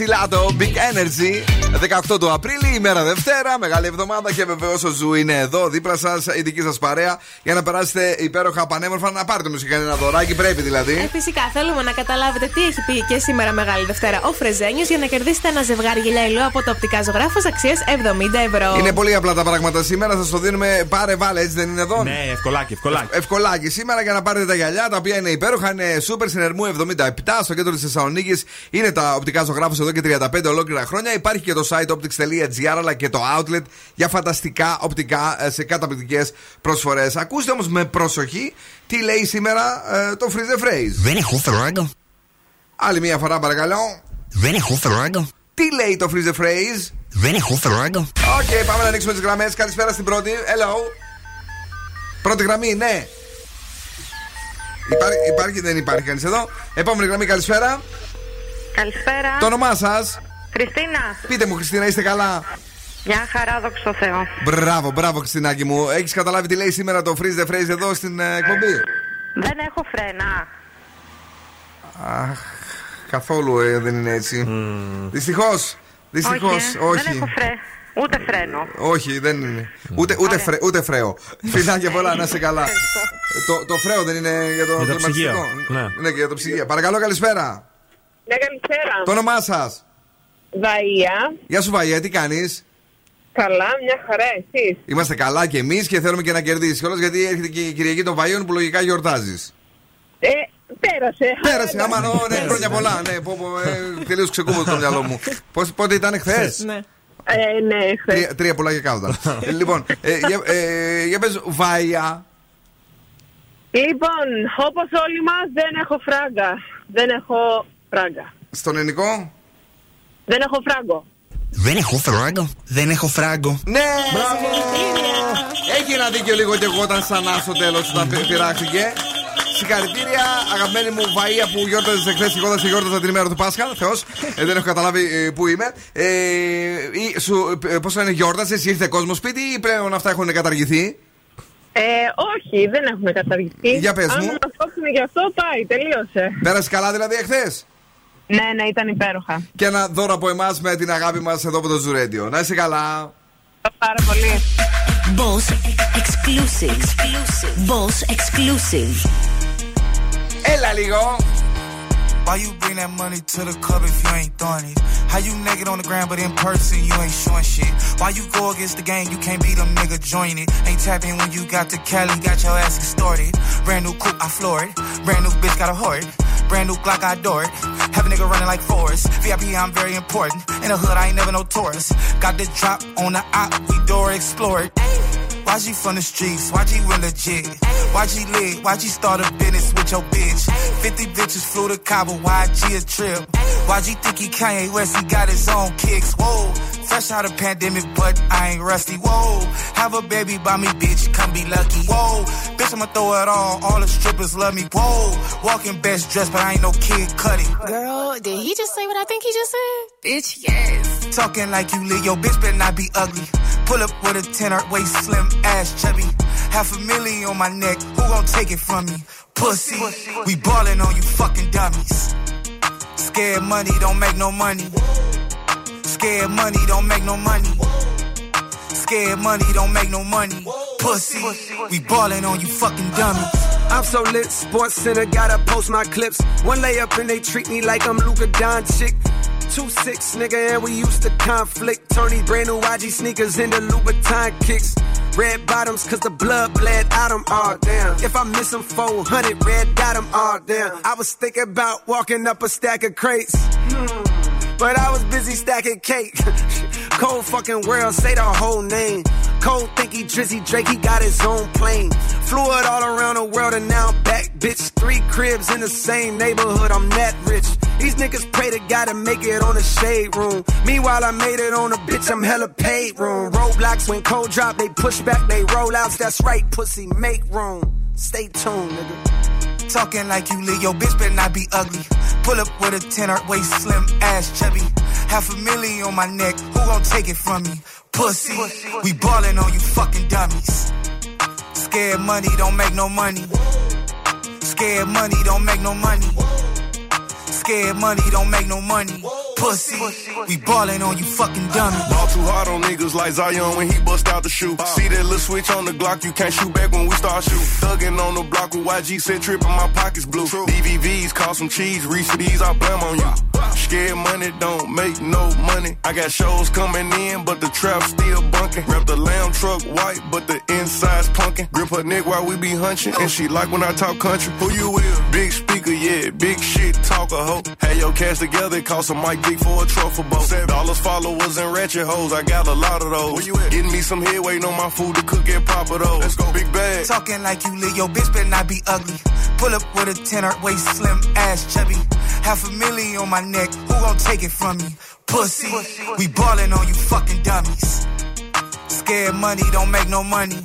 Latto, Big Energy. 18 του Απρίλη, ημέρα Δευτέρα, μεγάλη εβδομάδα και βεβαίως ο Zoo είναι εδώ δίπλα σας, η δική σας παρέα, για να περάσετε υπέροχα πανέμορφα. Να πάρετε μουσικά ένα δωράκι, πρέπει δηλαδή. Ε, φυσικά θέλουμε να καταλάβετε τι έχει πει και σήμερα Μεγάλη Δευτέρα ο Φρεζένιος για να κερδίσετε ένα ζευγάρι γυαλιά ηλίου από το οπτικά ζωγράφος αξίας 70 ευρώ. Είναι πολύ απλά τα πράγματα σήμερα, σας το δίνουμε πάρε βάλε, έτσι δεν είναι εδώ; Ναι, ευκολάκι, ευκολάκι. Ευκολάκι σήμερα για να πάρετε τα γυαλιά τα οποία είναι υπέροχα. Είναι Super Στην Ερμού 77 στο κέντρο της Θεσσαλονίκης. Είναι τα οπτικά ζωγράφος εδώ και 35 ολόκληρα χρόνια. Υπάρχει και το site optics.gr αλλά και το outlet για φανταστικά οπτικά ε, σε καταπληκτικές προσφορές. Ακούστε όμως με προσοχή τι λέει σήμερα ε, το Freeze the Phrase. Δεν έχω φράγκο. Άλλη μία φορά παρακαλώ. Δεν έχω φράγκο. Τι λέει το Freeze the Phrase; Δεν έχω φράγκο. Οκ, πάμε να ανοίξουμε τις γραμμές. Καλησπέρα στην πρώτη. Hello. Πρώτη γραμμή, ναι. Υπάρχει, υπάρχει δεν υπάρχει κανείς εδώ. Επόμενη γραμμή, καλησπέρα. Καλησπέρα. Το όνομά σας. Χριστίνα. Πείτε μου, Χριστίνα, είστε καλά; Μια χαρά, δόξα τω Θεώ. Μπράβο, μπράβο, Χριστινάκη μου. Έχεις καταλάβει τι λέει σήμερα το Freeze the Phrase εδώ στην ε, εκπομπή; Δεν έχω φρένα. Αχ, καθόλου ε, δεν είναι έτσι. Δυστυχώς. Δυστυχώς, όχι. ε, όχι. Δεν έχω φρέ. Ούτε φρένο. Όχι, δεν είναι. Ούτε, ούτε, φρέ, ούτε φρέο. Φιλάκια πολλά, να είσαι καλά. το, το φρέο δεν είναι για το Για το κλιματιστικό. ψυγείο, ναι. ναι, και για το ψυγείο. Παρακαλώ, καλησπέρα. Ναι, καλησπέρα. Το όνομά σας. Βαία. Γεια σου, Βαγία, τι κάνεις; Καλά, μια χαρά, εσείς; Είμαστε καλά και εμείς και θέλουμε και να κερδίσεις κιόλας γιατί έρχεται και η Κυριακή των Βαϊών που λογικά γιορτάζεις. Ε, πέρασε. Πέρασε, άμα ναι, χρόνια πολλά. Ναι, πω, πω, ε, τελείως ξεκούμπο το μυαλό μου. Πώς, πότε ήταν χθε. Ναι. Ε, ναι, χθες. Τρία, τρία πολλά και κάλτα. Ε, λοιπόν, ε, για, ε, για πες, Βάια. Λοιπόν, όπως όλοι μας, δεν έχω φράγκα. Δεν έχω φράγκα. Στον ελληνικό; Δεν έχω φράγκο. Δεν έχω φράγκο. Δεν έχω φράγκο. Ναι! Μπράβο! Έχει ένα δίκιο λίγο και εγώ όταν σαν στο τέλος όταν πει- πειράχτηκε. Συγχαρητήρια, αγαπημένη μου Βαία που γιόρταζες εχθές και εγώ θα σε γιόρταζα την ημέρα του Πάσχα. Θεός, ε, δεν έχω καταλάβει ε, που είμαι. Ε, ή, σου, ε, πώς θα είναι, γιόρτασες, ήρθε κόσμος σπίτι ή πρέπει να αυτά έχουν καταργηθεί; Ε, όχι, δεν έχουν καταργηθεί. Για πες Αν μου. μας κόψουν γι' αυτό, πάει, τελείωσε. Πέρασε καλά δηλαδή εχθές; Ναι, ναι, ήταν υπέροχα. Και ένα δώρο από εμάς με την αγάπη μας εδώ από το Ζουρέντιο. Να είσαι καλά. Πάρα πολύ. Boss exclusive. Boss exclusive. Έλα λίγο. Why you bring that money to the club if you ain't throwing it? How you naked on the ground, but in person you ain't showing shit? Why you go against the game, you can't beat them nigga, join it. Ain't tapping when you got the Cali, got your ass extorted. Brand new coupe, I floor it. Brand new bitch, got a hoard. Brand new Glock, I adore it. Have a nigga running like Forrest. VIP, I'm very important. In the hood, I ain't never no tourist. Got the drop on the op, we door explore it. YG from the streets, YG real legit. YG lit, YG start a business with your bitch. 50 bitches flew to Cabo, YG a trip. YG think he Kanye West, he got his own kicks. Whoa, fresh out of pandemic, but I ain't rusty. Whoa, have a baby by me, bitch, come be lucky. Whoa, bitch, I'ma throw it all, all the strippers love me. Whoa, walking best dressed, but I ain't no kid cutting. Girl, did he just say what I think he just said? Bitch, yes. Talking like you lit, your bitch better not be ugly. Pull up with a tenor, waist slim, ass chubby. Half a million on my neck, who gon' take it from me? Pussy, we ballin' on you fucking dummies. Scared money don't make no money. Scared money don't make no money. Scared money don't make no money. Pussy, we ballin' on you fucking dummies. I'm so lit, Sports Center, gotta post my clips. One layup and they treat me like I'm Luka Doncic. Two six, nigga, and we used to conflict. Turn brand new YG sneakers into Louboutin kicks. Red bottoms, cause the blood bled out them, all damn. If I miss them 400, red dot them, all damn. I was thinking about walking up a stack of crates. But I was busy stacking cake. Cold fucking world, say the whole name. Cold think he Drizzy Drake, he got his own plane. Flew it all around the world and now I'm back, bitch. Three cribs in the same neighborhood, I'm that rich. These niggas pray to God to make it on the shade room. Meanwhile, I made it on a bitch, I'm hella paid room. Roadblocks when cold drop, they push back, they roll outs. That's right, pussy, make room. Stay tuned, nigga. Talking like you lit, your bitch better not be ugly. Pull up with a tenor, waist slim, ass chubby. Half a million on my neck, who gon' take it from me? Pussy, we ballin' on you fucking dummies. Scared money don't make no money. Scared money don't make no money. Scared money don't make no money. Pussy, we ballin' on you fucking dummies. Ball too hard on niggas like Zion when he bust out the shoe. Uh. See that little switch on the Glock, you can't shoot back when we start shooting. Thuggin' on the block with YG said trippin', my pockets blue. DVVs cost some cheese, reach for these, I blame on you. Scared money don't make no money. I got shows coming in, but the trap still bunkin'. Wrap the lamb truck white, but the inside's punkin'. Grip her neck while we be hunching, and she like when I talk country. Who you with? Big speaker, yeah, big shit, talker hoe. Had your cash together, it some a mic big for a truffle boat. Dollars, followers, and ratchet hoes, I got a lot of those. Where you at? Getting me some head, waiting on my food to cook at Papa though. Let's go, big bag. Talking like you lit, your bitch better not be ugly. Pull up with a tenor, waist slim, ass chubby. Half a million on my neck, who gon' take it from me? Pussy, we ballin' on you fucking dummies. Scared money don't make no money.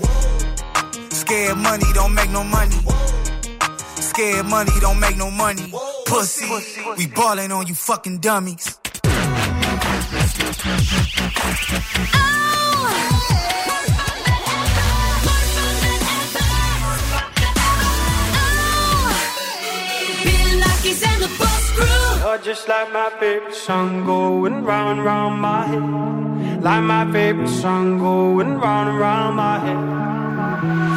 Scared money don't make no money. Scared money don't make no money. Pussy, we ballin' on you fucking dummies. Bill Nucky's and the Boss Crew. You're just like my favorite song going round and round my head. Like my favorite song going round and round my head.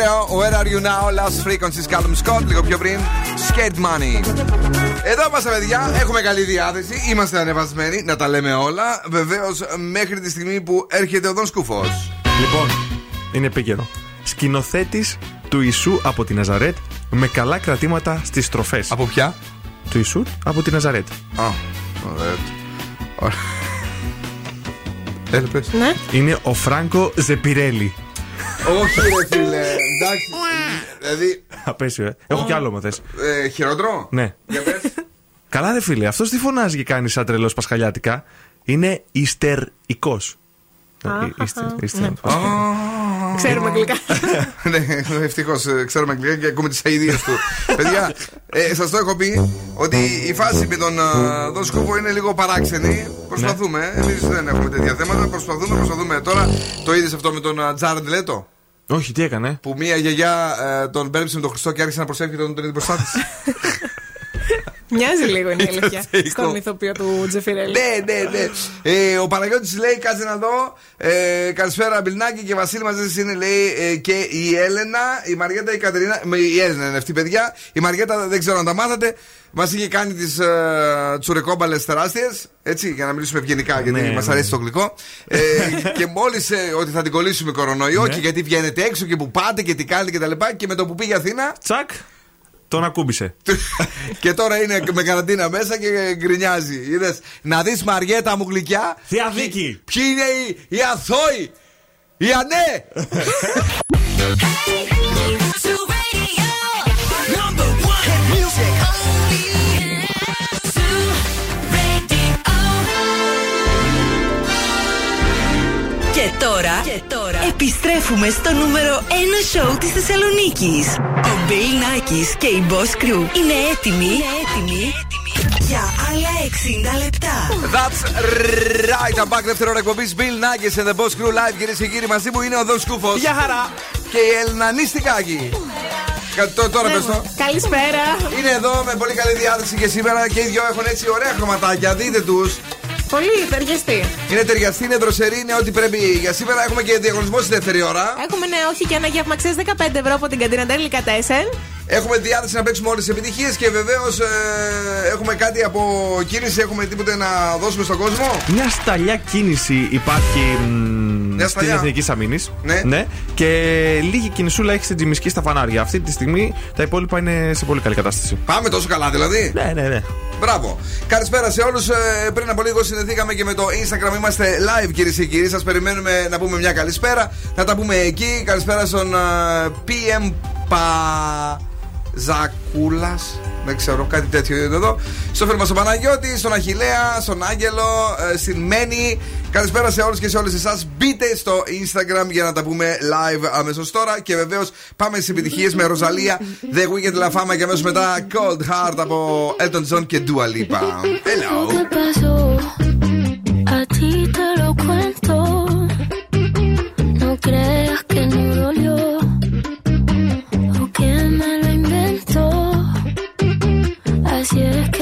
ωραίο, Where are you now, Last Frequencies, Callum Scott, λίγο πιο πριν, Skate Money. Εδώ είμαστε, παιδιά, έχουμε καλή διάθεση, είμαστε ανεβασμένοι, να τα λέμε όλα. Βεβαίως, μέχρι τη στιγμή που έρχεται ο Δον Σκούφος. Λοιπόν, είναι επίκαιρο. Σκηνοθέτης του Ιησού από τη Ναζαρέτ με καλά κρατήματα στις στροφές. Από ποια; Του Ιησού από τη Ναζαρέτ. Α, ωραία. Ωραία. Έλα, πες. Ναι. Είναι ο Φράγκο Ζεπιρέλη. Όχι, ρε φίλε, εντάξει. Δηλαδή, Απέσιο, ε. Έχω κι άλλο, μα θες. ε, χειρότερο; Ναι. Για πες. Καλά, ρε φίλε, αυτός τι φωνάζει και κάνει σαν τρελός πασχαλιάτικα. Είναι ιστερικό. Ξέρουμε αγγλικά. ναι, ευτυχώς ξέρουμε αγγλικά και ακούμε τις αειδίε του. Παιδιά, ε, σας το έχω πει ότι η φάση με τον ε, Δον Σκούφο είναι λίγο παράξενη. Προσπαθούμε. Εμείς δεν έχουμε τέτοια θέματα. Προσπαθούμε, προσπαθούμε. Τώρα το είδες αυτό με τον ε, Τζάραντ Λέτο; Όχι, τι έκανε; Που μία γιαγιά ε, τον πέρεψε με τον Χριστό και άρχισε να προσεύχει τον, τον είδε μπροστά της. Μοιάζει λίγο είναι η αλήθεια. θεϊκό. Στον ηθοποιό του Τζεφιρέλη. ναι, ναι, ναι. Ε, ο Παναγιώτης λέει, κάτσε να δω. Ε, καλησπέρα, Μπιλνάκη και Βασίλη μαζί σας είναι, λέει, ε, και η Έλενα, η Μαριέτα, η Κατερίνα. με- Η Έλενα είναι αυτή, παιδιά. Η Μαριέτα δεν ξέρω αν τα μάθατε. Μας είχε κάνει τις ε, τσουρεκόμπαλες τεράστιες. Έτσι, για να μιλήσουμε ευγενικά, γιατί Ναι, μας ναι. αρέσει το γλυκό. Ε, και μόλις ότι θα την κολλήσουμε κορονοϊό Ναι. και γιατί βγαίνετε έξω και που πάτε και τι κάνετε κτλ. Και, και με το που πήγε Αθήνα. Τσακ, τον ακούμπησε. και τώρα είναι με καραντίνα μέσα και γκρινιάζει. Είδε να δει Μαριέτα μου γλυκιά. Θεία δίκη. Ποιοι είναι οι, οι αθώοι, οι ανέ. Και τώρα, και τώρα επιστρέφουμε στο νούμερο 1 σοου της Θεσσαλονίκης. Ο Μπέιλ Νάκης και η Boss Crew είναι έτοιμοι, είναι έτοιμοι για άλλα 60 λεπτά. That's right, I'm back. Δεύτερη ώρα εκπομπής Bill Nuggets and the Boss Crew Live. Κυρίες και κύριοι, μαζί μου είναι ο Δον Σκούφος. Γεια χαρά. Και η Ελνανή Στικάκη. Κα- τω- Τώρα πες το. Καλησπέρα. Είναι εδώ με πολύ καλή διάθεση και σήμερα και οι δυο έχουν έτσι ωραία χρωματάκια. Δείτε τους. Πολύ ταιριαστή. Είναι ταιριαστή, είναι δροσερή, είναι ό,τι πρέπει για σήμερα. Έχουμε και διαγωνισμό στη δεύτερη ώρα. Έχουμε ναι, όχι και ένα γεύμα ξέρεις 15 ευρώ από την καντίνα Τέλικα Τέσεν. Έχουμε διάθεση να παίξουμε όλες τις επιτυχίες και βεβαίως έχουμε κάτι από κίνηση. Έχουμε τίποτε να δώσουμε στον κόσμο. Μια σταλιά κίνηση υπάρχει μ, στην σταλιά. Εθνική Αμήνη. Ναι. Και λίγη κινησούλα έχει στην Τζιμισκή στα φανάρια. Αυτή τη στιγμή τα υπόλοιπα είναι σε πολύ καλή κατάσταση. Πάμε τόσο καλά δηλαδή. Ναι, ναι, ναι. Μπράβο. Καλησπέρα σε όλους. Πριν από λίγο συνδεθήκαμε και με το Instagram. Είμαστε live κυρίες και κύριοι. Σας περιμένουμε να πούμε μια καλησπέρα. Να τα πούμε εκεί. Καλησπέρα στον ε, PM Παζακούλα. Δεν ξέρω, κάτι τέτοιο είναι εδώ. Στο φίλο μας τον Παναγιώτης, στον Αχηλέα, στον Άγγελο, ε, στην Μένη. Καλησπέρα σε όλους και σε όλες εσάς. Μπείτε στο Instagram για να τα πούμε live αμέσως τώρα. Και βεβαίως πάμε στις επιτυχίες με Ροζαλία, The Weekend La Fama και αμέσως μετά Cold Heart από Elton John και Dua Lipa. Hello.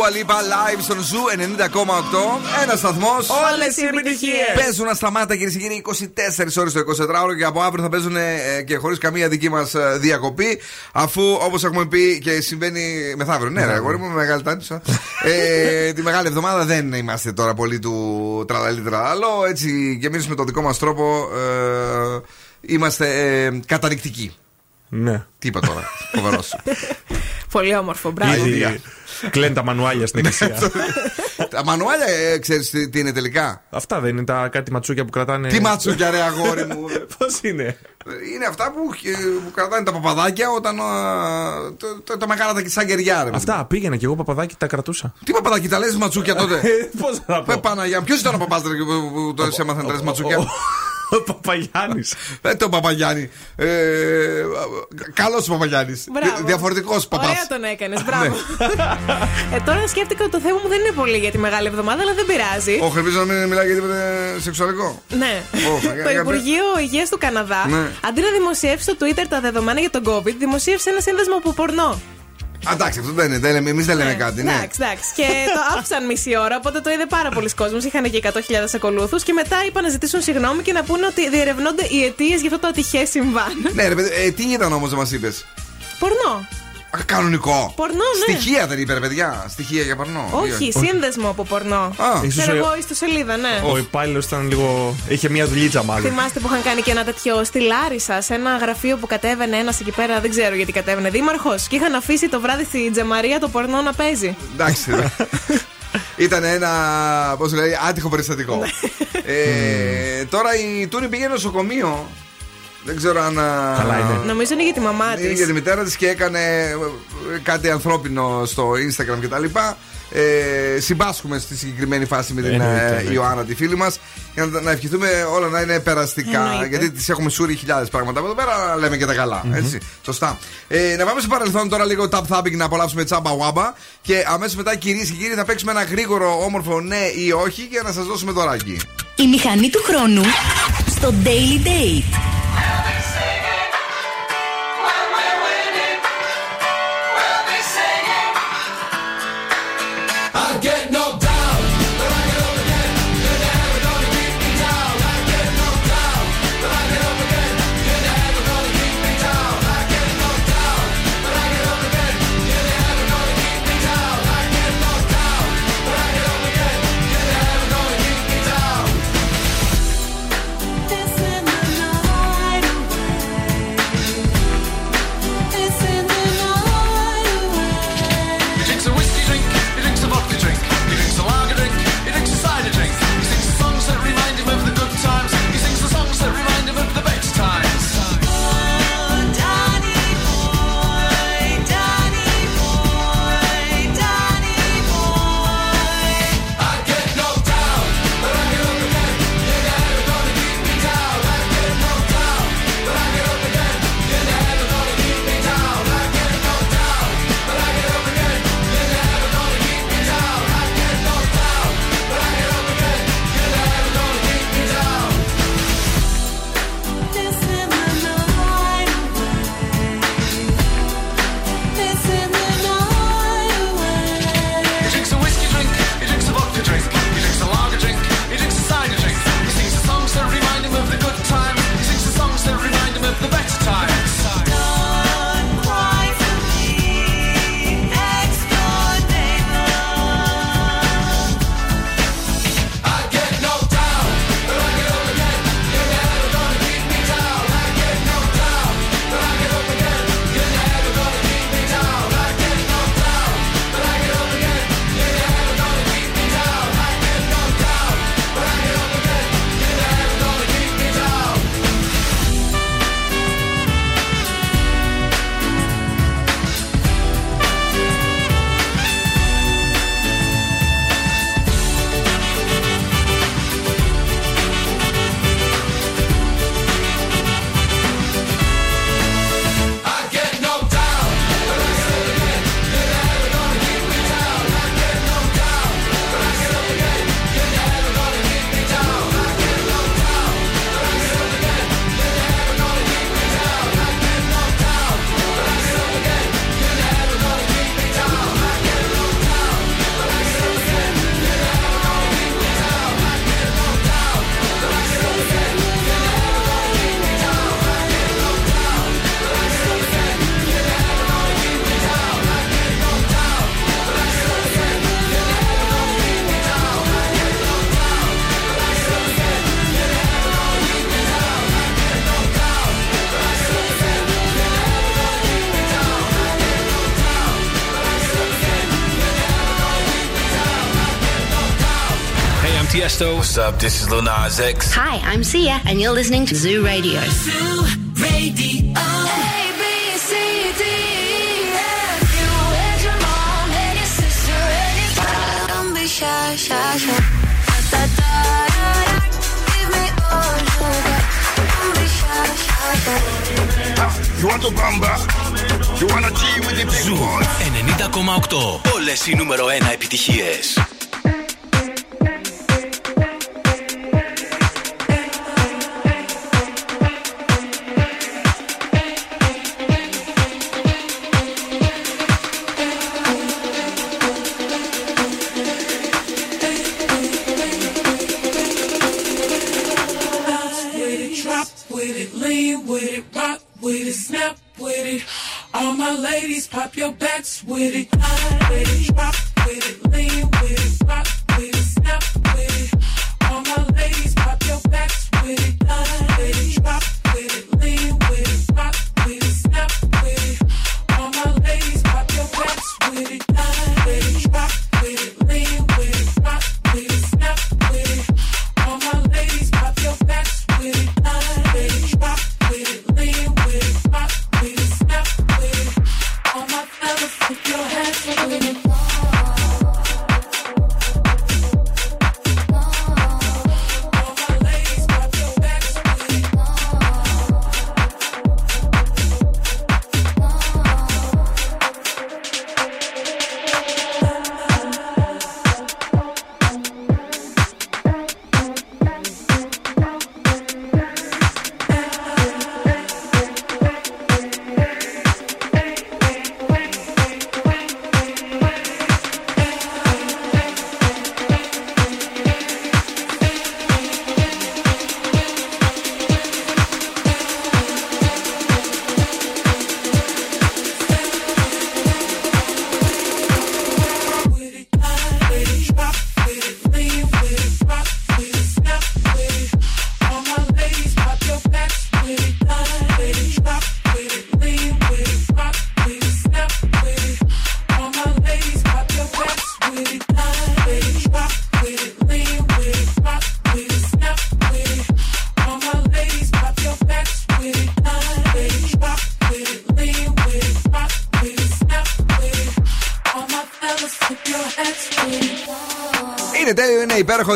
Dua Lipa live στον Zoo 90,8. Ένας σταθμός. Όλες οι επιτυχίες. Παίζουν ασταμάτα κυρίε και κύριοι 24 ώρες το 24ωρο και από αύριο θα παίζουν ε, και χωρίς καμία δική μας διακοπή. Αφού όπως έχουμε πει και συμβαίνει μεθαύριο. Ναι, ρε, αγόρι μου, μεγάλη τάνησα. ε, τη μεγάλη εβδομάδα δεν είμαστε τώρα πολύ του τραλαλή τραλαλό. Έτσι και εμείς με το δικό μας τρόπο ε, είμαστε ε, καταρρικτικοί. Ναι. Τι είπα τώρα, φοβερός. Πολύ όμορφο, μπράβο. Ήδη κλαίνουν τα μανουάλια στην εκκλησία. Τα μανουάλια, ε, ξέρεις τι, τι είναι τελικά; Αυτά δεν είναι τα κάτι ματσούκια που κρατάνε. Τι ματσούκια, ρε αγόρι μου; Πώς είναι; Είναι αυτά που, ε, που κρατάνε τα παπαδάκια όταν. ε, το- το- Τα μεγάλα τα σαν κεριά, ρε. Αυτά πήγαινα και εγώ παπαδάκι τα κρατούσα. Τι παπαδάκι, τα λες ματσούκια τότε; Πώς θα Πε Παναγιά, ποιος ήταν ο παπάς που, που το έμαθαν τα λες ματσούκια; Ο Παπαγιάννης. Δεν το Παπαγιάννη. Ε, Καλός ο Παπαγιάννης. Μπράβο. Διαφορετικός παπάς. Ωραία τον έκανες, μπράβο. ε, τώρα σκέφτηκα ότι το θέμα μου δεν είναι πολύ για τη μεγάλη εβδομάδα, αλλά δεν πειράζει. Όχι, ελπίζω να μην μιλάει για τίποτα σεξουαλικό. Ναι. Ω, για- το για- Υπουργείο Υγείας του Καναδά, Ναι. αντί να δημοσιεύσει στο Twitter τα δεδομένα για τον COVID, δημοσίευσε ένα σύνδεσμο από πορνό. Α, Εντάξει, αυτό δεν είναι. Εμείς δεν λέμε κάτι, ναι. Εντάξει, εντάξει. Και το άφησαν μισή ώρα, οπότε το είδε πάρα πολλοί κόσμος. Είχαν και 100.000 ακολούθου. Και μετά είπαν να ζητήσουν συγγνώμη και να πούνε ότι διερευνώνται οι αιτίες για αυτό το ατυχές συμβάν. Ναι, ρε παιδί, ε, τι ήταν όμως, δεν μας είπες; Πορνό. Κανονικό. Πορνό, ναι. Στοιχεία δεν είπε, ρε παιδιά. Στοιχεία για παρνό. Όχι, σύνδεσμο από πορνό. Α. Ίσως Ξέρω ο- εγώ, ιστοσελίδα, ναι. Ο υπάλληλος ήταν λίγο. είχε μια δουλίτσα μάλλον. Θυμάστε που είχαν κάνει και ένα τέτοιο στη Λάρισα, σε ένα γραφείο που κατέβαινε ένας εκεί πέρα, δεν ξέρω γιατί κατέβαινε δήμαρχος. Και είχαν αφήσει το βράδυ στη Τζεμαρία το πορνό να παίζει. Εντάξει. ρε. Ήταν ένα, πώς λέει, άτυχο περιστατικό. Ναι. ε, τώρα η Τούνη πήγε νοσοκομείο. Δεν ξέρω αν. α, Καλά είναι. Νομίζω είναι για τη μαμά είναι της. για τη μητέρα της και έκανε ε, κάτι ανθρώπινο στο Instagram κτλ. Ε, συμπάσχουμε στη συγκεκριμένη φάση με την Εννοείται, ε, εννοείται. Ιωάννα τη φίλη μας για να, να ευχηθούμε όλα να είναι περαστικά. Εννοείται. Γιατί τις έχουμε σούρει χιλιάδες πράγματα από εδώ πέρα, λέμε και τα καλά. Έτσι, σωστά. Ε, να πάμε στο παρελθόν τώρα λίγο tap tapping να απολαύσουμε τσάμπα wamba. Και αμέσως μετά, κυρίες και κύριοι, θα παίξουμε ένα γρήγορο όμορφο ναι ή όχι για να σας δώσουμε δωράκι. Η μηχανή του χρόνου στο Daily Date. What's up? This is Lil Nas X. Hi, I'm Sia, and you're listening to Zoo Radio. Zoo Radio. A, B, C, D, E, F. You and your mom and your sister and your Don't be shy, shy, shy. Da, da, da, da, da. Give me all you got. Don't be shy, shy, shy. You want to bamba? You wanna G with the big Ζου boys? 90,8. Όλες οι νούμερο 1 επιτυχίες.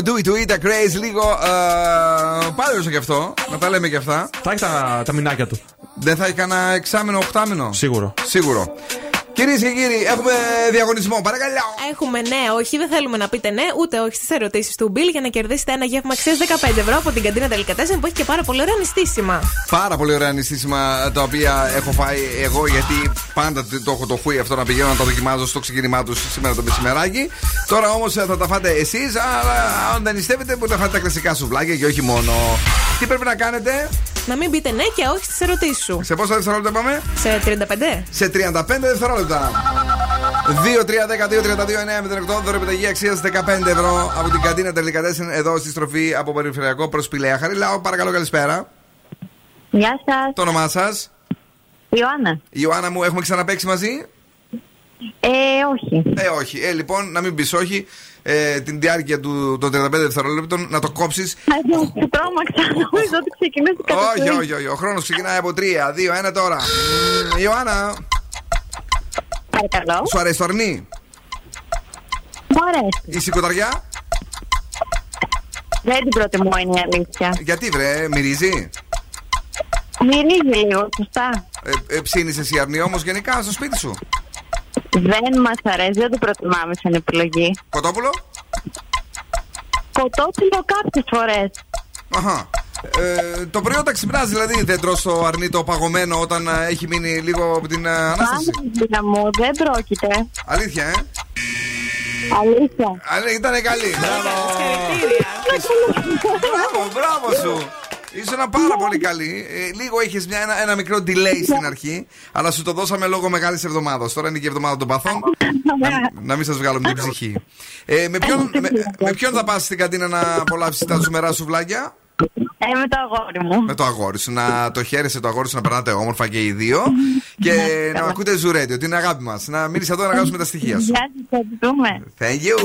Do it, do it, a craze. Λίγο ε, πάλι και αυτό. Να τα λέμε και αυτά. Θα έχει τα, τα μηνάκια του. Δεν θα έχει κανένα εξάμενο, οχτάμενο. Σίγουρο. Σίγουρο. Κυρίες και κύριοι, έχουμε διαγωνισμό. Παρακαλώ. Έχουμε ναι, όχι, δεν θέλουμε να πείτε ναι, ούτε όχι στις ερωτήσεις του Bill για να κερδίσετε ένα γεύμα αξίας 15 ευρώ από την καντίνα Τελικατέσεν που έχει και πάρα πολύ ωραία νηστίσιμα. Πάρα πολύ ωραία νηστίσιμα τα οποία έχω φάει εγώ γιατί πάντα το έχω το χούι αυτό να πηγαίνω να τα δοκιμάζω στο ξεκίνημά τους σήμερα το μεσημεράκι. Τώρα όμως θα τα φάτε εσείς, αλλά αν δεν νηστεύετε μπορείτε να φάτε τα κλασικά σουβλάκια και όχι μόνο. Τι πρέπει να κάνετε, Να μην πείτε ναι και όχι στις ερωτήσεις σου. σε πόσα δευτερόλεπτα πάμε, Σε 35. σε 35 δευτερόλεπτα. 2-3-12-32-9-08 δώρο επιταγή αξίας 15 ευρώ από την καντίνα Τελικατέσεν εδώ στη στροφή από περιφερειακό προς Πηλαία. Χαριλάω, παρακαλώ, καλησπέρα. Γεια σας. Το όνομά σας; Ιωάννα. Ιωάννα μου, έχουμε ξαναπέξει μαζί; Ε, όχι. Ε, όχι. Ε, λοιπόν, να μην πεις όχι. Ε, την διάρκεια του, των 35 δευτερόλεπτων να το κόψεις. Σου τρόμαξα. Νομίζω ότι ξεκινήσει κατά όχι, όχι, όχι. Ο χρόνος ξεκινάει από 3, 2, 1 τώρα. Μμμ, Ιωάννα, Παρακαλώ. σου αρέσει το αρνί; Μου αρέσει. Η σηκωταριά; Δεν την προτιμώ, είναι η αλήθεια. Γιατί βρε, μυρίζει; Μυρίζει λίγο, σωστά. Ε, ε, ψήνεις εσύ αρνί όμως γενικά στο σπίτι σου; Δεν μας αρέσει, δεν το προτιμάμε σαν επιλογή. Κοτόπουλο; Κοτόπουλο κάποιες φορές. Αχα. Ε, το πρωί όταν ξυπνάς δηλαδή δεν τρως το αρνί το παγωμένο όταν ε, έχει μείνει λίγο από την ε, Ανάσταση; Πάμε, μου, δεν πρόκειται. Αλήθεια, ε; Αλήθεια. Αλλά ήταν καλή. Μπράβο. Μπράβο, μπράβο σου. Ήσουν πάρα πολύ καλή. Ε, λίγο είχες ένα, ένα μικρό delay στην αρχή, αλλά σου το δώσαμε λόγω μεγάλης εβδομάδας. Τώρα είναι και η εβδομάδα των παθών. να, να μην σας βγάλω με την ψυχή. Ε, με, ποιον, με, με ποιον θα πας στην καντίνα να απολαύσεις τα ζουμερά σου βλάκια, Ε, με το αγόρι μου. Με το αγόρι σου. Να το χαίρεσαι το αγόρι σου να περνάτε όμορφα και οι δύο. και να ακούτε ζουρέτιο, την αγάπη μας. Να μείνεις εδώ να γράψουμε τα στοιχεία σου. Γεια σας, ευχαριστούμε. Thank you.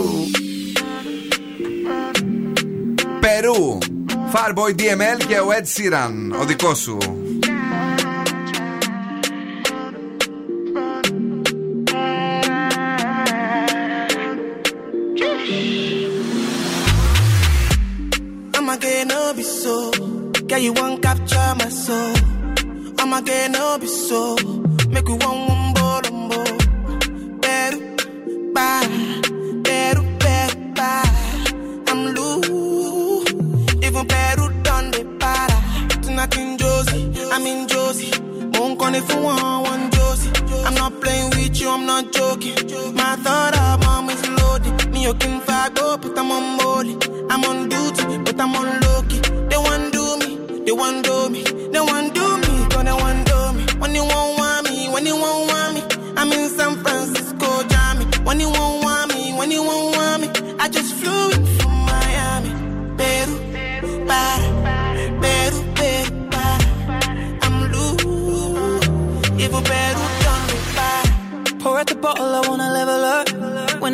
Περού. Farboy DML και ο Ed Sheeran. Ο δικό σου. I'ma get no be so. Girl, you won't capture my soul. I'ma get no be so. Make we one one It for one, one Josie. I'm not playing with you, I'm not joking. My thought of mom is loaded. Me, you can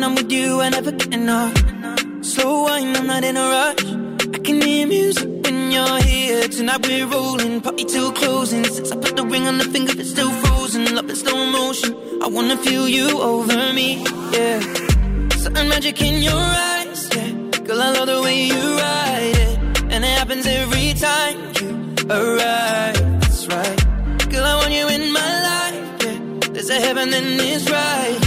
I'm with you, I never get enough. Slow wine, I'm not in a rush. I can hear music when you're here. Tonight we're rolling, party till closing. Since I put the ring on the finger, it's still frozen. Love in slow motion. I wanna feel you over me, yeah. Certain magic in your eyes, yeah. Girl, I love the way you ride it. And it happens every time you arrive. That's right. Girl, I want you in my life, yeah. There's a heaven and it's right.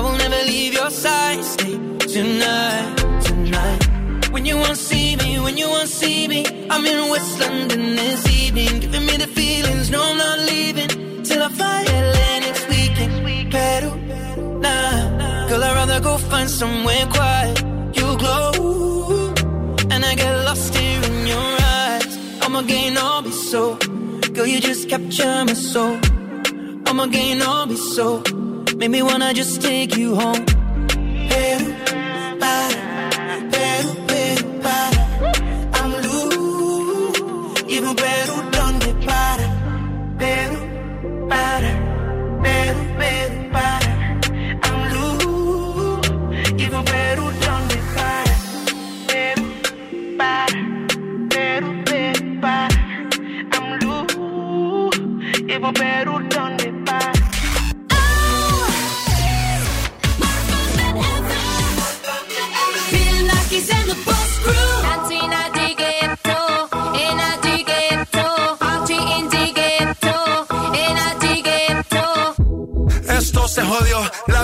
I will never leave your side. Stay tonight, tonight. When you won't see me, when you won't see me, I'm in West London this evening, giving me the feelings. No, I'm not leaving till I LA next weekend. Peru, nah, girl, I'd rather go find somewhere quiet. You glow, and I get lost here in your eyes. I'ma gain all be so, girl, you just capture my soul. I'ma gain all be so, make me wanna just take you home. Peru, para, Peru, Peru, para. I'm even Peru para. Peru, para, Peru, Peru, para. I'm even Peru. Peru, para, Peru, Peru, para. I'm even Peru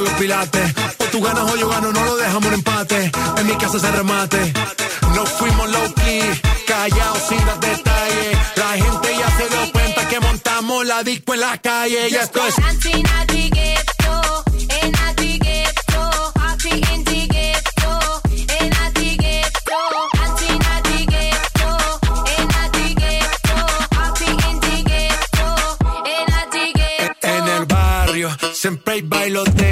los pilates. O tú ganas o yo gano, no lo dejamos un empate. En mi casa se remate. No fuimos low key, callados sin dar detalles. La gente ya se dio cuenta que montamos la disco en la calle. Y esto es. siempre hay bailote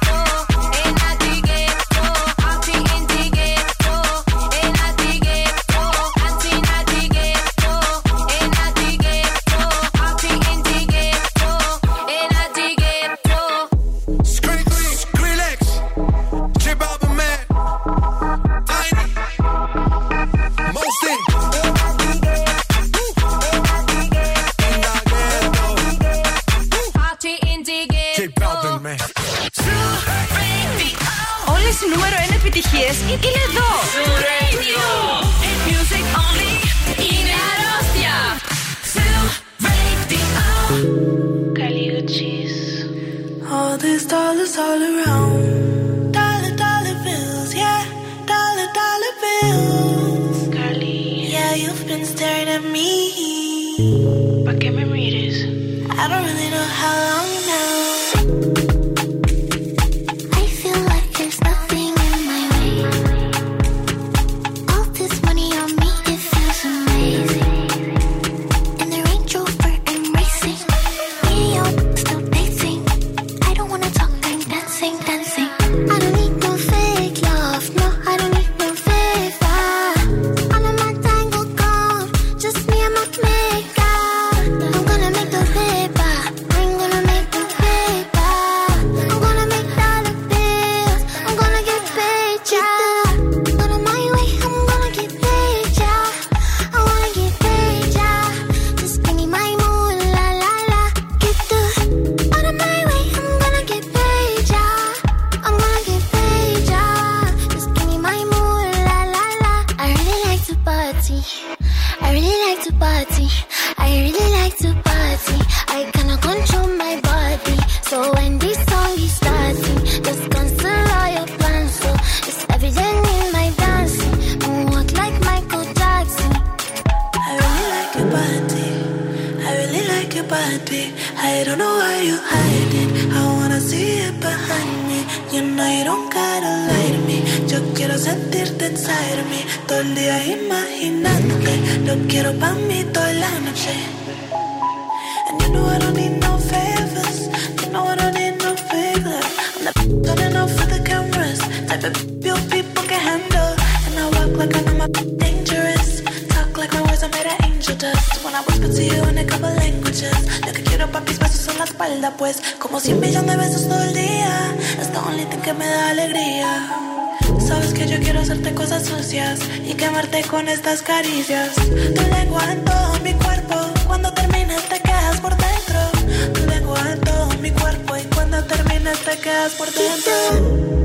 Hacerte cosas sucias y quemarte con estas caricias. Tu lengua en todo mi cuerpo. Cuando termines te quedas por dentro. Tu lengua en todo mi cuerpo y cuando termines te quedas por dentro.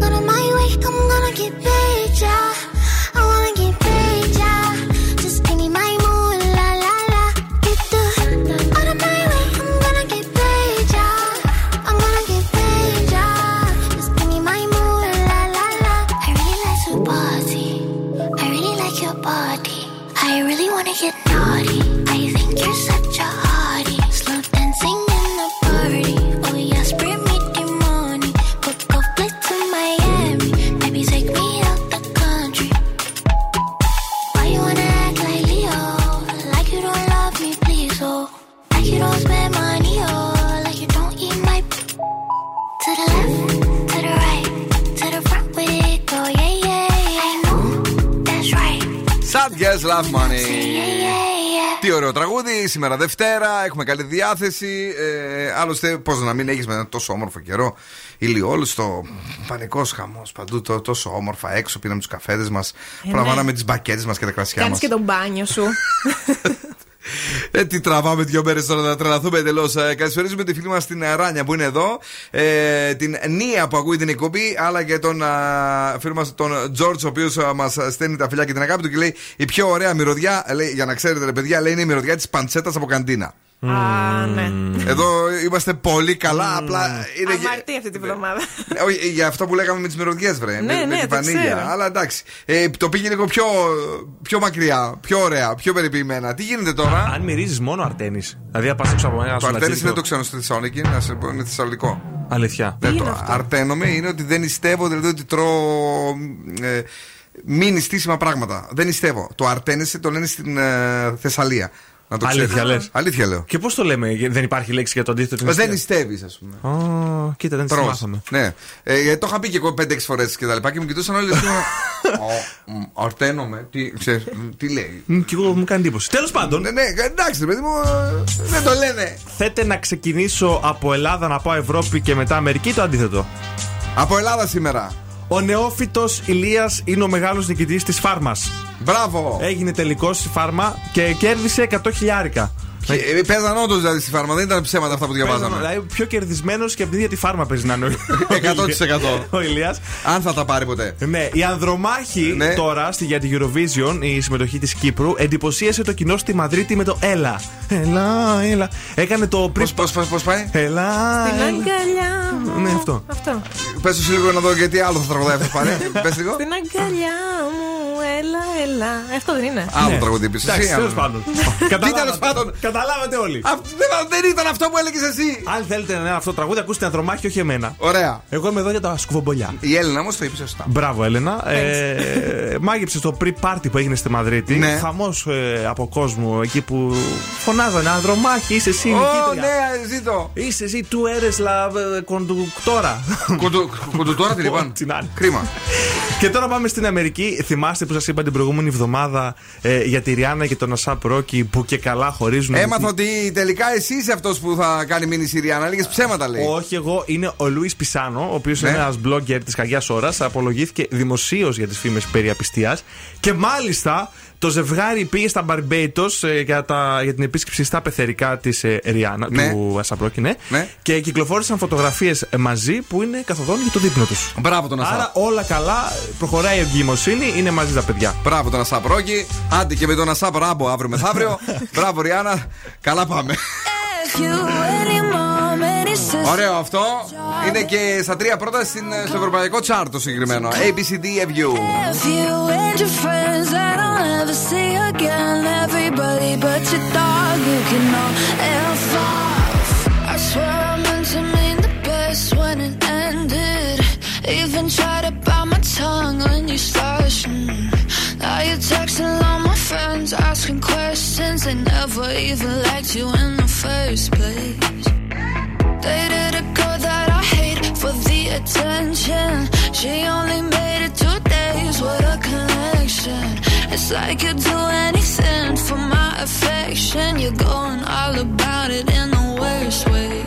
Ωραίο τραγούδι, σήμερα Δευτέρα, έχουμε καλή διάθεση. Ε, άλλωστε, πώς να μην έχεις με ένα τόσο όμορφο καιρό. Ηλιόλουστο, πανικός χαμός παντού, το, τόσο όμορφα έξω. Πήραμε τους καφέδες μας, ναι. προλαμβάναμε τις μπακέτες μας και τα κρασιά Κάνεις μας. και τον μπάνιο σου. Ε, τι τραβάμε δύο μέρες τώρα να τρελαθούμε εντελώς. Ε, καλησπέριζουμε τη φίλη μας την ε, Ράνια που είναι εδώ. Ε, την Νία που ακούει την εκπομπή. Αλλά και τον α, φίλο μας τον Τζόρτζ, ο οποίος μας στέλνει τα φιλιά και την αγάπη του και λέει: Η πιο ωραία μυρωδιά, λέει, για να ξέρετε, ρε παιδιά, λέει είναι η μυρωδιά της παντσέτας από καντίνα. Α, ναι. Εδώ είμαστε πολύ καλά. Απλά είναι. και- Αμαρτία αυτή τη βδομάδα. Ε, Όχι, για αυτό που λέγαμε με τις μυρωδιές, βρε. Ναι, με, με ναι, την το βανίλια. ξέρω. Αλλά εντάξει. Ε, το πήγε λίγο πιο, πιο μακριά, πιο ωραία, πιο περιποιημένα. Τι γίνεται τώρα; Αν μυρίζεις μόνο αρτένη. Δηλαδή, αν πας έξω από ένα Το αρτένις δεν το ξέρω στη Θεσσαλονίκη, να σε πω, είναι θεσσαλονικό. Αλήθεια. Ναι, το αρτένομαι είναι ότι δεν νηστεύω, δηλαδή ότι τρώω. Ε, μη νηστήσιμα πράγματα. Δεν νηστεύω. Το αρτένεσαι το λένε στην ε, Θεσσαλία. Να το Αλήθεια ξέρεις. λες. Αλήθεια λέω. Και πώς το λέμε, δεν υπάρχει λέξη για το αντίθετο την Ε, Δεν νηστεία; νηστεύεις, ας πούμε. Α, κοίτα, δεν τη Τρως. μάθαμε. Ναι. Ε, γιατί το είχα πει και εγώ 5-6 φορές και τα λοιπά και μου κοιτούσαν όλοι. λες, «Ω, μ, Αρτένομαι. Τι, ξέρεις, μ, τι λέει. Μ, Κι εγώ μου κάνει εντύπωση. Τέλος πάντων, Ναι, ναι, εντάξει, ρε παιδί μου, ε, δεν το λένε. θέτε να ξεκινήσω από Ελλάδα να πάω Ευρώπη και μετά Αμερική ή το αντίθετο. Από Ελλάδα σήμερα. Ο νεόφυτος Ηλίας είναι ο μεγάλος νικητής της φάρμας. Μπράβο. Έγινε τελικός στη φάρμα και κέρδισε 100 χιλιάρικα. Ε, Παίζαν όντως δηλαδή στη φάρμα, δεν ήταν ψέματα αυτά που διαβάζαμε. Δηλαδή πιο κερδισμένος και από την ίδια τη φάρμα παίζει να είναι. ο- 100%. Ο Ηλίας. Αν θα τα πάρει ποτέ. Ναι, η Ανδρομάχη Ναι. τώρα στη, για τη Eurovision, η συμμετοχή της Κύπρου, εντυπωσίασε το κοινό στη Μαδρίτη με το Έλα. Έλα, έλα. Έκανε το πριν. Πώς πώς, πώς πάει; Έλα. Την έλα. αγκαλιά μου. Ναι, αυτό. Αυτό. Πες τους λίγο να δω γιατί άλλο θα τραγουδάει αυτός πάλι. Πες λίγο. Στην αγκαλιά μου, έλα, έλα. Αυτό δεν είναι. Άλλο Ναι. τραγουδί πίσω. Εντάξει, εσύ, τέλος άλλο. πάντων. Τι Καταλάβατε. τέλος πάντων. Καταλάβατε όλοι. Α, δεν- Δεν ήταν αυτό που έλεγες εσύ. Αν θέλετε να είναι αυτό το τραγούδι, ακούστε Ανδρομάχη, όχι εμένα. Ωραία. Εγώ είμαι εδώ για τα σκουφομπολιά. Η Έλληνα όμως το είπε σωστά. Μπράβο, Έλενα. Ε, μάγεψε το pre-party που έγινε στη Μαδρίτη. Ναι. Χαμός από κόσμο εκεί που φωνάζανε Ανδρομάχη, είσαι εσύ, Ω, νικήτρια. ναι, ζήτω. Είσαι εσύ, του έρες la ε, conductora. Κοντοτόρα τι λοιπόν; Τι να είναι. Κρίμα. Και τώρα πάμε στην Αμερική. Θυμάστε που σας είπα την προηγούμενη εβδομάδα ε, για τη Ριάννα και τον Ασάπ Ρόκι που και καλά χωρίζουν. Έμαθα ότι τελικά εσύ είσαι αυτός που θα κάνει μήνυ Συριάννα. Έλεγε ψέματα λέει. Όχι, εγώ είναι ο Λουίς Πισάνο, ο οποίος Ναι. είναι ένας blogger της Καγιά Ώρας. Απολογήθηκε δημοσίως για τις φήμες περί απιστίας. Και μάλιστα το ζευγάρι πήγε στα Barbados ε, για, τα, για την επίσκεψη στα πεθερικά της ε, Ριάννα, Ναι. του Ασαπρόκη, ναι. Ναι. Και κυκλοφόρησαν φωτογραφίες μαζί που είναι καθοδόν για το δείπνο τους. Μπράβο τον Ασάπ. Άρα όλα καλά, προχωράει η ευγημοσύνη, είναι μαζί τα παιδιά. Μπράβο τον Ασάπ Ρόκι. Άντε και με τον Ασάπ Ράμπο αύριο μεθαύριο. Μπράβο Ριάννα. Καλά πάμε. Ωραίο αυτό. Είναι και στα τρία πρώτα στην, στο ευρωπαϊκό τσάρτο συγκεκριμένο. ABCDFU. If you and your friends that I'll never see again, everybody but your dog, you can all F off. I swear I meant to mean the best when it ended. Even tried to bite my tongue when you started. Mm. Now you're texting all my friends, asking questions. They never even liked you in the first place. Dated a girl that I hate for the attention. She only made it two days with a connection. It's like you'd do anything for my affection. You're going all about it in the worst ways.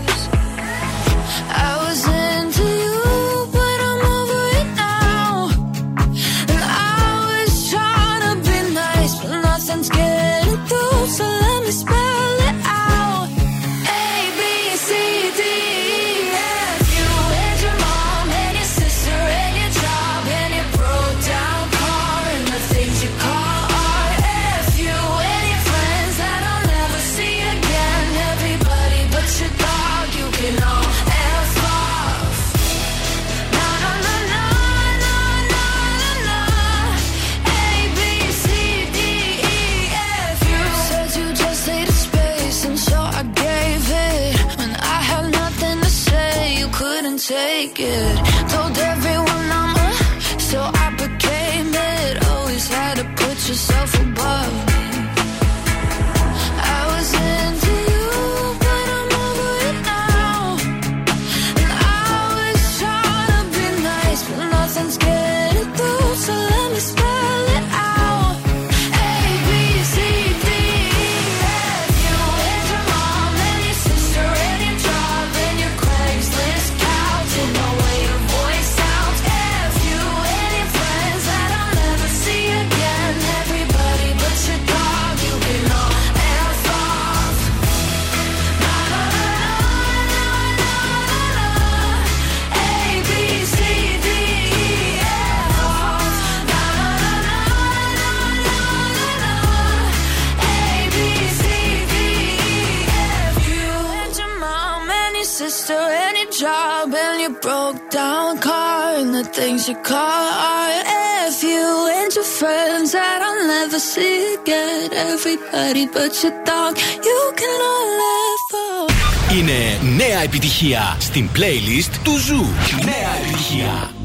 The things you call art. F you and your friends that I'll never see again. Everybody but your dog, you can all laugh off. Είναι νέα επιτυχία στην playlist του Ζου. Νέα επιτυχία.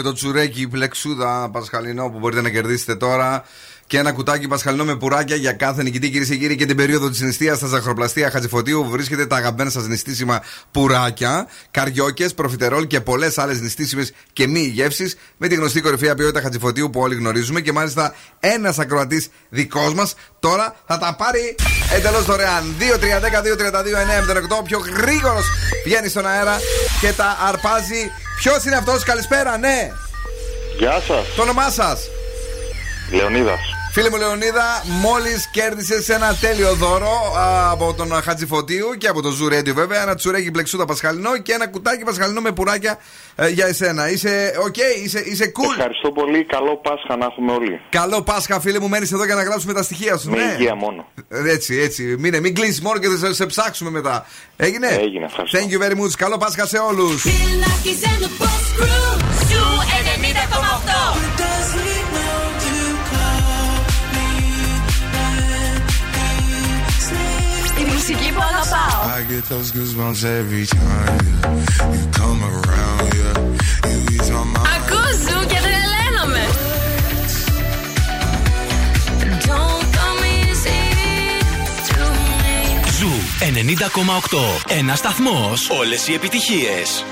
Και το τσουρέκι πλεξούδα πασχαλινό που μπορείτε να κερδίσετε τώρα. Και ένα κουτάκι πασχαλινό με πουράκια για κάθε νικητή, κυρίες και κύριοι, και την περίοδο της νηστείας στα ζαχαροπλαστεία Χατζηφωτίου που βρίσκεται τα αγαπημένα σας νηστίσιμα πουράκια, καριόκες, προφιτερόλ και πολλές άλλες νηστίσιμες και μη γεύσεις με τη γνωστή κορυφαία ποιότητα Χατζηφωτίου που όλοι γνωρίζουμε. Και μάλιστα ένας ακροατής δικός μας τώρα θα τα πάρει εντελώς δωρεάν. 2-3-10-2-32-9-8. Πιο γρήγορος βγαίνει στον αέρα και τα αρπάζει. Ποιος είναι αυτός, καλησπέρα, ναι. Γεια σας. Το όνομά σας; Λεωνίδας. Φίλε μου Λεωνίδα, μόλις κέρδισες ένα τέλειο δώρο α, από τον Χατζηφωτίου και από το Zoo Radio βέβαια. Ένα τσουρέκι πλεξούδα πασχαλινό και ένα κουτάκι πασχαλινό με πουράκια ε, για εσένα. Είσαι οκ, είσαι, είσαι cool. Ευχαριστώ πολύ. Καλό Πάσχα να έχουμε όλοι. Καλό Πάσχα, φίλε μου, μένεις εδώ για να γράψουμε τα στοιχεία σου. Με ναι. υγεία μόνο. Ε, Έτσι, έτσι. Μην, μην κλείσει μόνο και θα σε, σε ψάξουμε μετά. Έγινε. Έγινε, ευχαριστώ. Thank you very much. Καλό Πάσχα σε όλους. μουσική που αγαπάω. I ζου 90,8. Ένας σταθμός. Όλες οι επιτυχίες.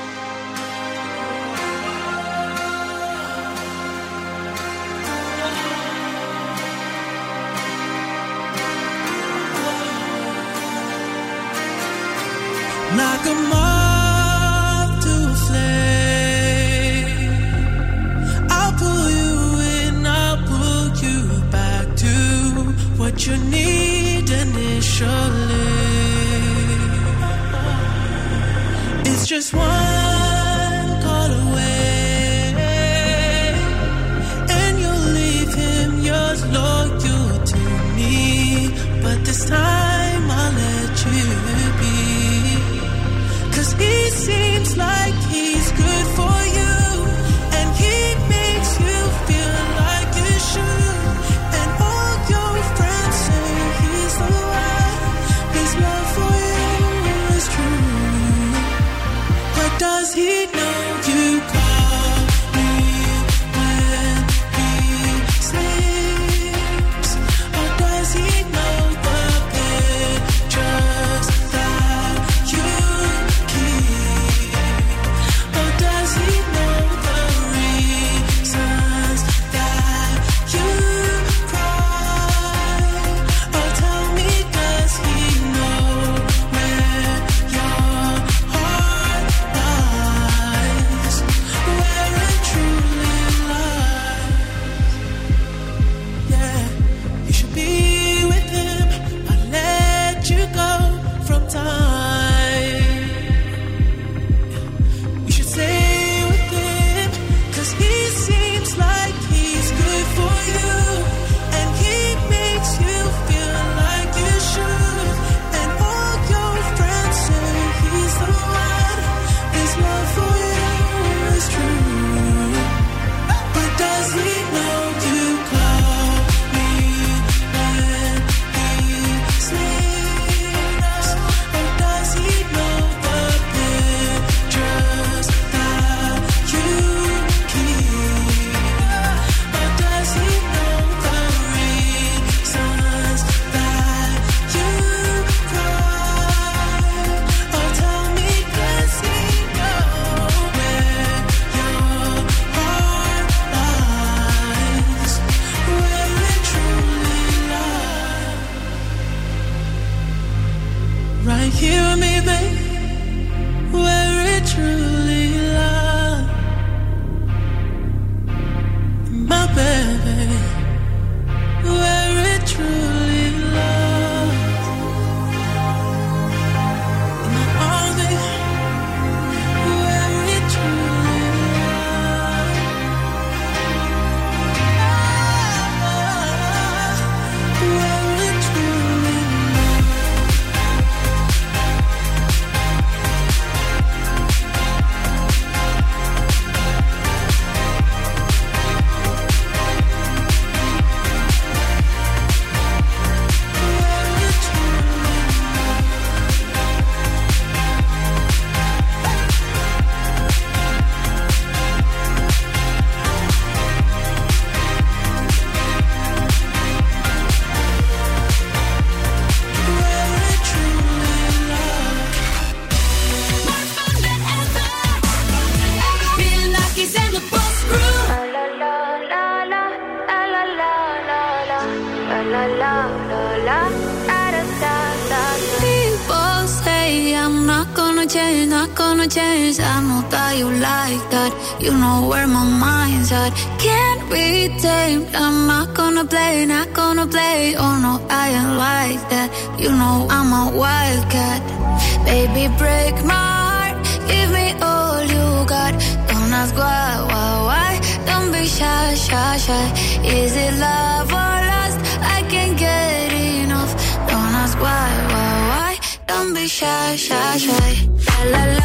Shy, shy, shy. La la la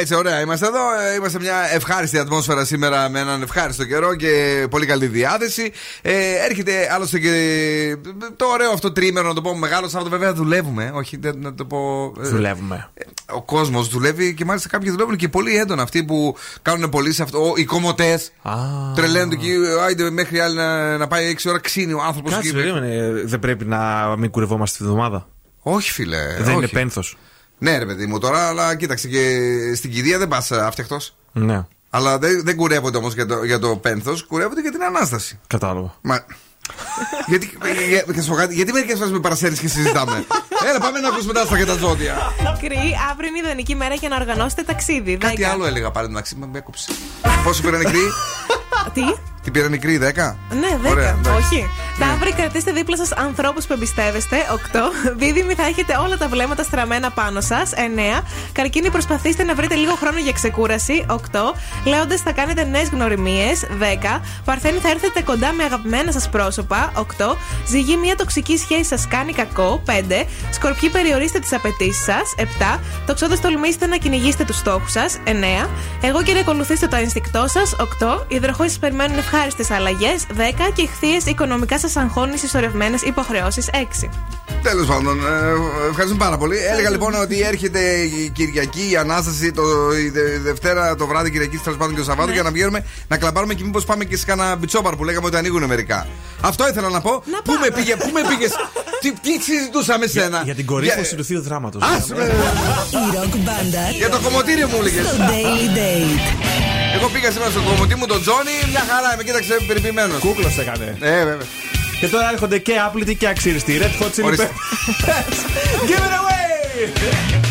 έτσι ωραία. Είμαστε εδώ. Ε, Είμαστε μια ευχάριστη ατμόσφαιρα σήμερα με έναν ευχάριστο καιρό και πολύ καλή διάθεση. Ε, έρχεται άλλωστε και το ωραίο αυτό τρίμερο, να το πω μεγάλο Σάββατο. Βέβαια δουλεύουμε. Όχι, δεν- να το πω. ε, Δουλεύουμε. Ο κόσμος δουλεύει και μάλιστα κάποιοι δουλεύουν και πολύ έντονα. Αυτοί που κάνουν πολύ σε αυτό. Οι κομμωτέ. Τρελαίνονται εκεί. Άιντε μέχρι άλλη να, να πάει 6 ώρα ξύνει ο άνθρωπος. Κάτσε, περίμενε. Δεν πρέπει να μην κουρευόμαστε τη βδομάδα; Όχι, φίλε. Δεν όχι. είναι πένθος. Ναι, ρε παιδί μου τώρα, αλλά κοίταξε και στην κηδεία δεν πας φτιαχτό. Ναι, Αλλά δεν, δεν κουρεύονται όμως για το, για το πένθος, κουρεύονται για την ανάσταση. κατάλαβα. Μα. γιατί, για, για, σου πω κάτι, γιατί μερικές φορές με παρασέρει και συζητάμε; Έλα, πάμε να ακούσουμε τα άστα και τα ζώδια. Κρυ, αύριο είναι ιδανική μέρα για να οργανώσετε ταξίδι. Κάτι Δέκα. άλλο έλεγα πάλι εντάξει, με έκοψε. Πόσο πήραν οι κρύοι, Τι; Την πήραν οι κρύοι, 10. Ναι, 10. Ωραία, εντάξει. Όχι. Ταύροι, κρατήστε δίπλα σας ανθρώπους που εμπιστεύεστε. 8. Δίδυμοι, θα έχετε όλα τα βλέμματα στραμμένα πάνω σας. 9. Καρκίνοι, προσπαθήστε να βρείτε λίγο χρόνο για ξεκούραση. 8. Λέοντε, θα κάνετε νέες γνωριμίες. 10. Παρθένοι, θα έρθετε κοντά με αγαπημένα σας πρόσωπα. 8. Ζυγή, μια τοξική σχέση σας κάνει κακό. 5. Σκορπιοί, περιορίστε τις απαιτήσεις σας. 7. Τοξότε, τολμήστε να κυνηγήσετε τους στόχους σας. 9. Εγώ και ακολουθήστε το ένστικτό σας. 8. Υδροχόοι σας περιμένουν ευχάριστες αλλαγές. 10. Και ηχθείε, οικονομικά σας αγχώνεις συσσωρευμένες υποχρεώσεις. 6. Τέλος πάντων, ε, ευχαριστούμε πάρα πολύ. Έλεγα λοιπόν ότι έρχεται η Κυριακή, η Ανάσταση, το, η Δε- Δευτέρα το βράδυ, Κυριακή τέλος πάντων και το Σαββάτο για να βγαίνουμε να κλαμπάρουμε και μήπως πάμε και σε κάνα μπιτσόπαρ που λέγαμε ότι ανοίγουν μερικά. Αυτό ήθελα να πω. πού με πήγε, πού με πήγες. τι, τι συζητούσαμε σένα. Για την κορύφωση του θείου δράματος. Ας με. Η ροκ μπάντα. Για το κομμωτήριο μου έλεγες. Στο Daily Date. Εγώ πήγα σήμερα στο κομμωτή μου τον Τζόνι, μια χαρά, με κοίταξε περιποιημένος. Κούκλος έκανε. Ε, βέβαια. Και τώρα έρχονται και άπλητοι και αξίριστοι. Red Hot Chili Ορίστε. Peppers. Give it away!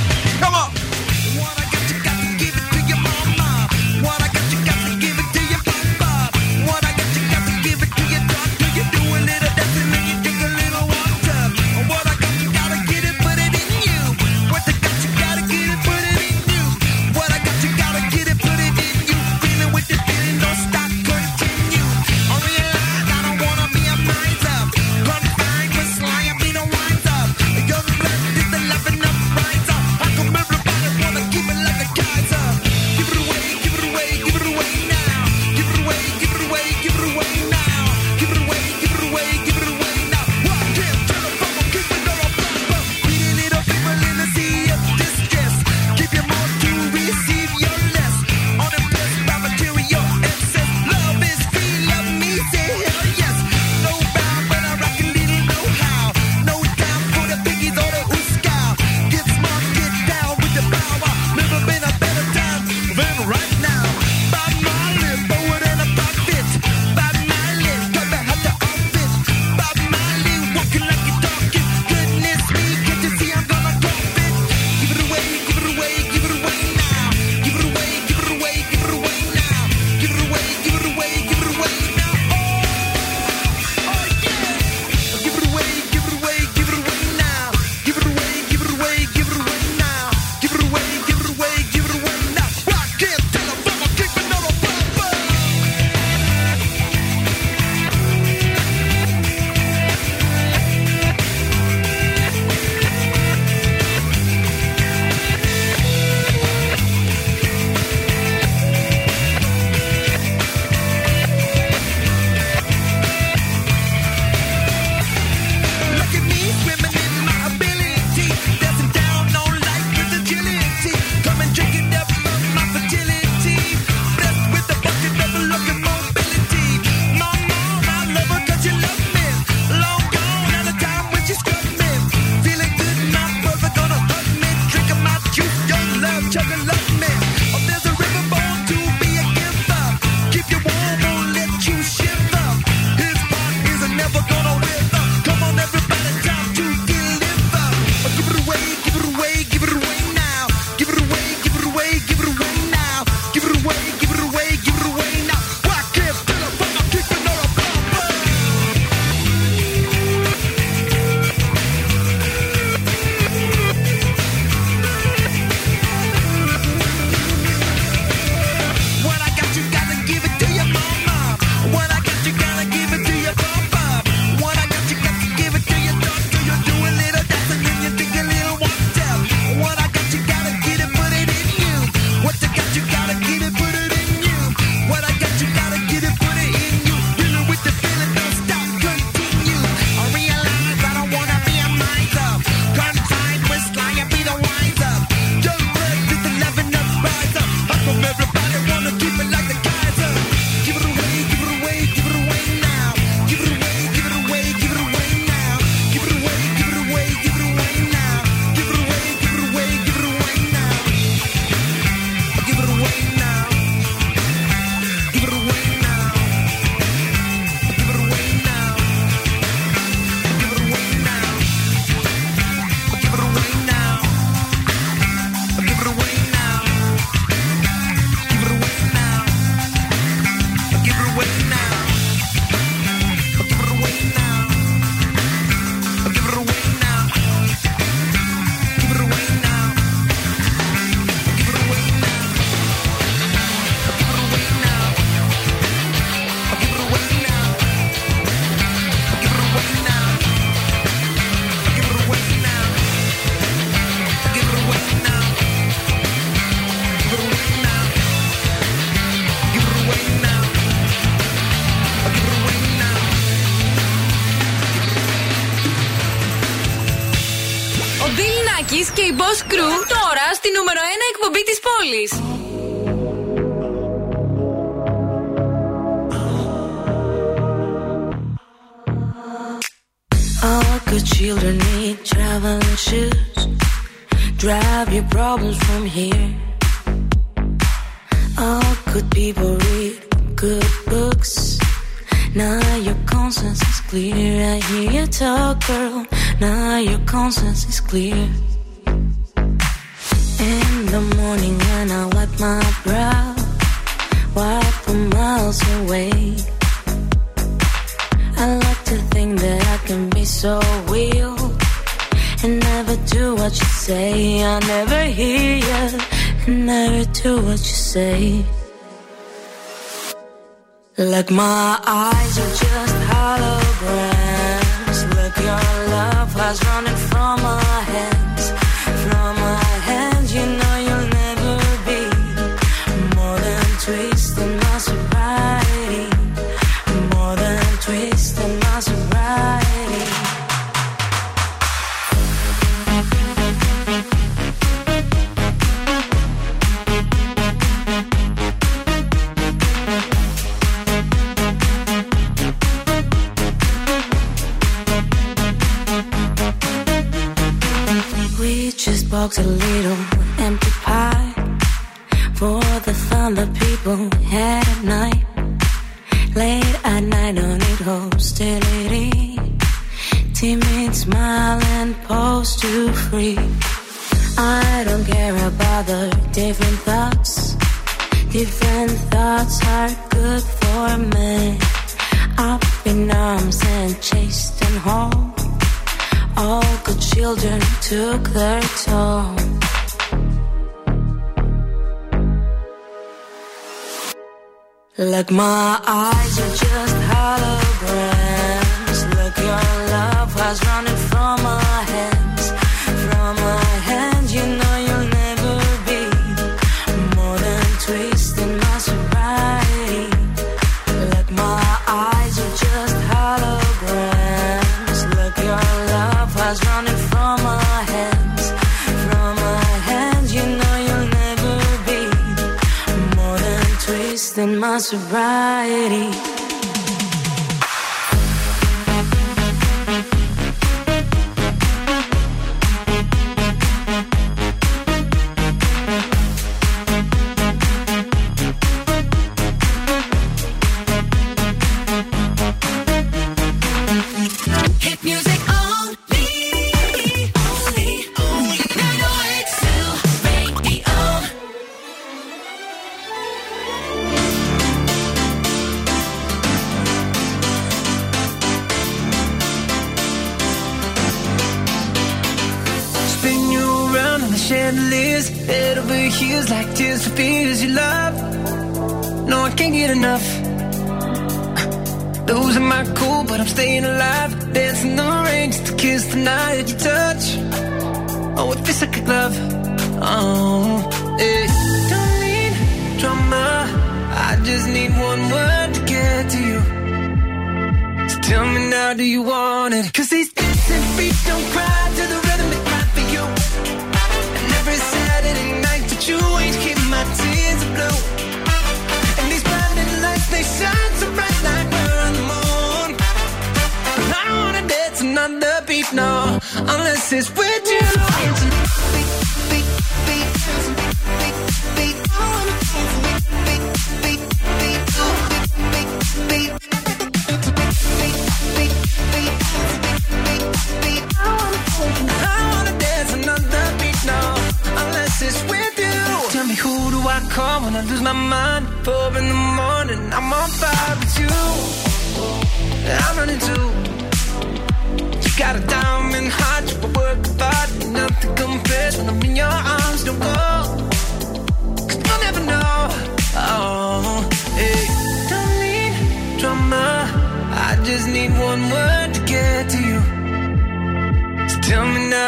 cars running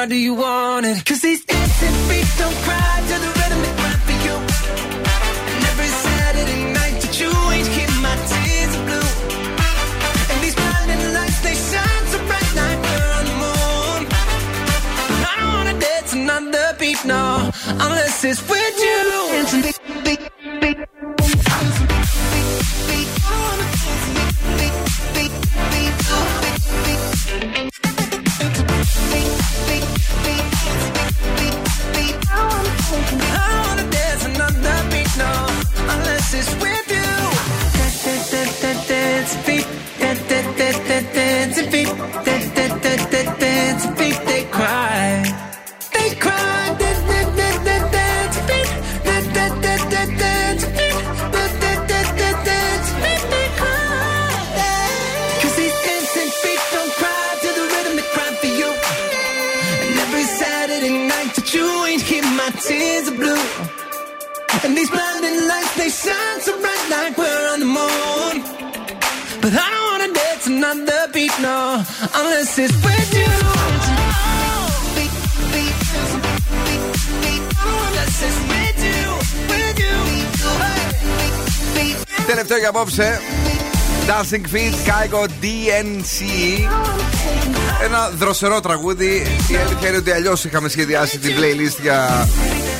How do you want it? Cause these dancing feet don't cry to the rhythm they cry for you. And every Saturday night that you ain't keep my tears blue. And these blinding lights, they shine so bright like we're on the moon. I don't wanna dance another beat, no, unless it's with you. Unless it's with you. Unless it's with you, with you. Τελευταίο για απόψε. Dancing Feet, Kaigo DNC. Ένα δροσερό τραγούδι. Η αλήθεια είναι ότι αλλιώς είχαμε σχεδιάσει την playlist για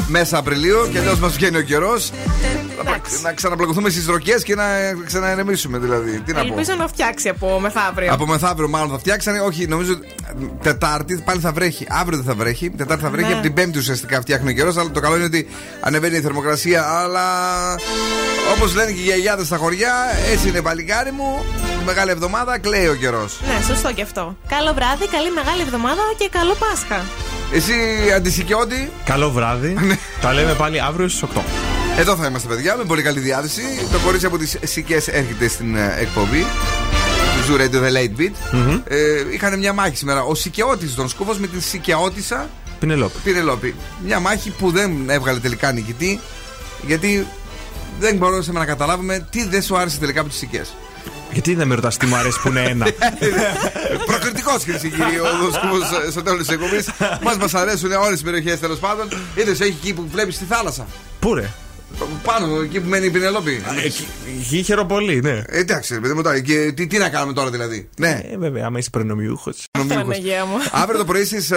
μέσα Απριλίου και αλλιώς μας βγαίνει ο καιρός. Να ξαναπλακωθούμε στις ροκές και να ξαναερεμήσουμε δηλαδή. Τι να πω. Ελπίζω να φτιάξει από μεθαύριο. Από μεθαύριο μάλλον θα φτιάξανε. Όχι, νομίζω Τετάρτη πάλι θα βρέχει. Αύριο δεν θα βρέχει. Τετάρτη θα βρέχει. Ναι. Από την Πέμπτη ουσιαστικά φτιάχνει ο καιρός. Αλλά το καλό είναι ότι ανεβαίνει η θερμοκρασία. Αλλά όπως λένε και οι γιαγιάδες στα χωριά, έτσι είναι παλικάρι μου. Τη μεγάλη εβδομάδα κλαίει ο καιρός. Ναι, σωστό και αυτό. Καλό βράδυ, καλή μεγάλη εβδομάδα και καλό Πάσχα. Εσύ αντισικιώτη. Καλό βράδυ. Τα λέμε πάλι αύριο στις 8. Εδώ θα είμαστε, παιδιά, με πολύ καλή διάθεση. Το κορίτσι από τις Σικές έρχεται στην ε, εκπομπή. Του Zoo Radio The Late Beat. Ε, είχαν μια μάχη σήμερα. Ο Σικαιώτη, τον Σκούφο με τη Σικαιώτησα Πινελόπη. Πινελόπη. Μια μάχη που δεν έβγαλε τελικά νικητή. Γιατί δεν μπορούσαμε να καταλάβουμε τι δεν σου άρεσε τελικά από τις Σικές. Γιατί δεν με ρωτάς τι μου αρέσει που είναι ένα; Προκριτικός κυρίε και κύριοι, ο Σκούφο στο τέλος της εκπομπής. Μας μας αρέσουν όλες οι περιοχές τέλος πάντων. Είδες, έχει εκεί που βλέπεις τη θάλασσα. Πού ρε; Πάνω, εκεί που μένει η Πινελόπη. Εκεί χαίρομαι πολύ, ναι. Ε, Εντάξει, ρε παιδί μου τώρα. Και τι, τι να κάνουμε τώρα δηλαδή. Ναι. Ε, βέβαια, άμα είσαι προνομιούχος. Παναγία μου. Αύριο το πρωί στις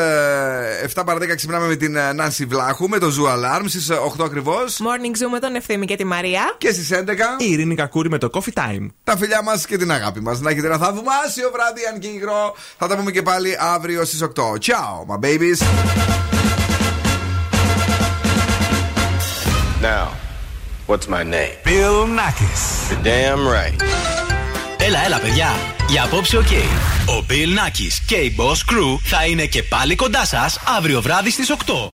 7 παρα 10 ξυπνάμε με την ε, Νάνση Βλάχου με το Zoo Alarm στις 8 ακριβώς. Morning Zoom με τον Ευθύμη και τη Μαρία. Και στις 11 Η Ειρήνη Κακούρη με το Coffee Time. τα φιλιά μας και την αγάπη μας. Να έχετε ένα θαυμάσιο βράδυ, αν και υγρό. Θα τα πούμε και πάλι αύριο στις 8. Ciao, my babies. Now, what's my name? Bill Nakis. You're damn right. Έλα, έλα, παιδιά. Για απόψε, οκ. Ο Bill Nakis και η Boss Crew θα είναι και πάλι κοντά σας αύριο βράδυ στις 8.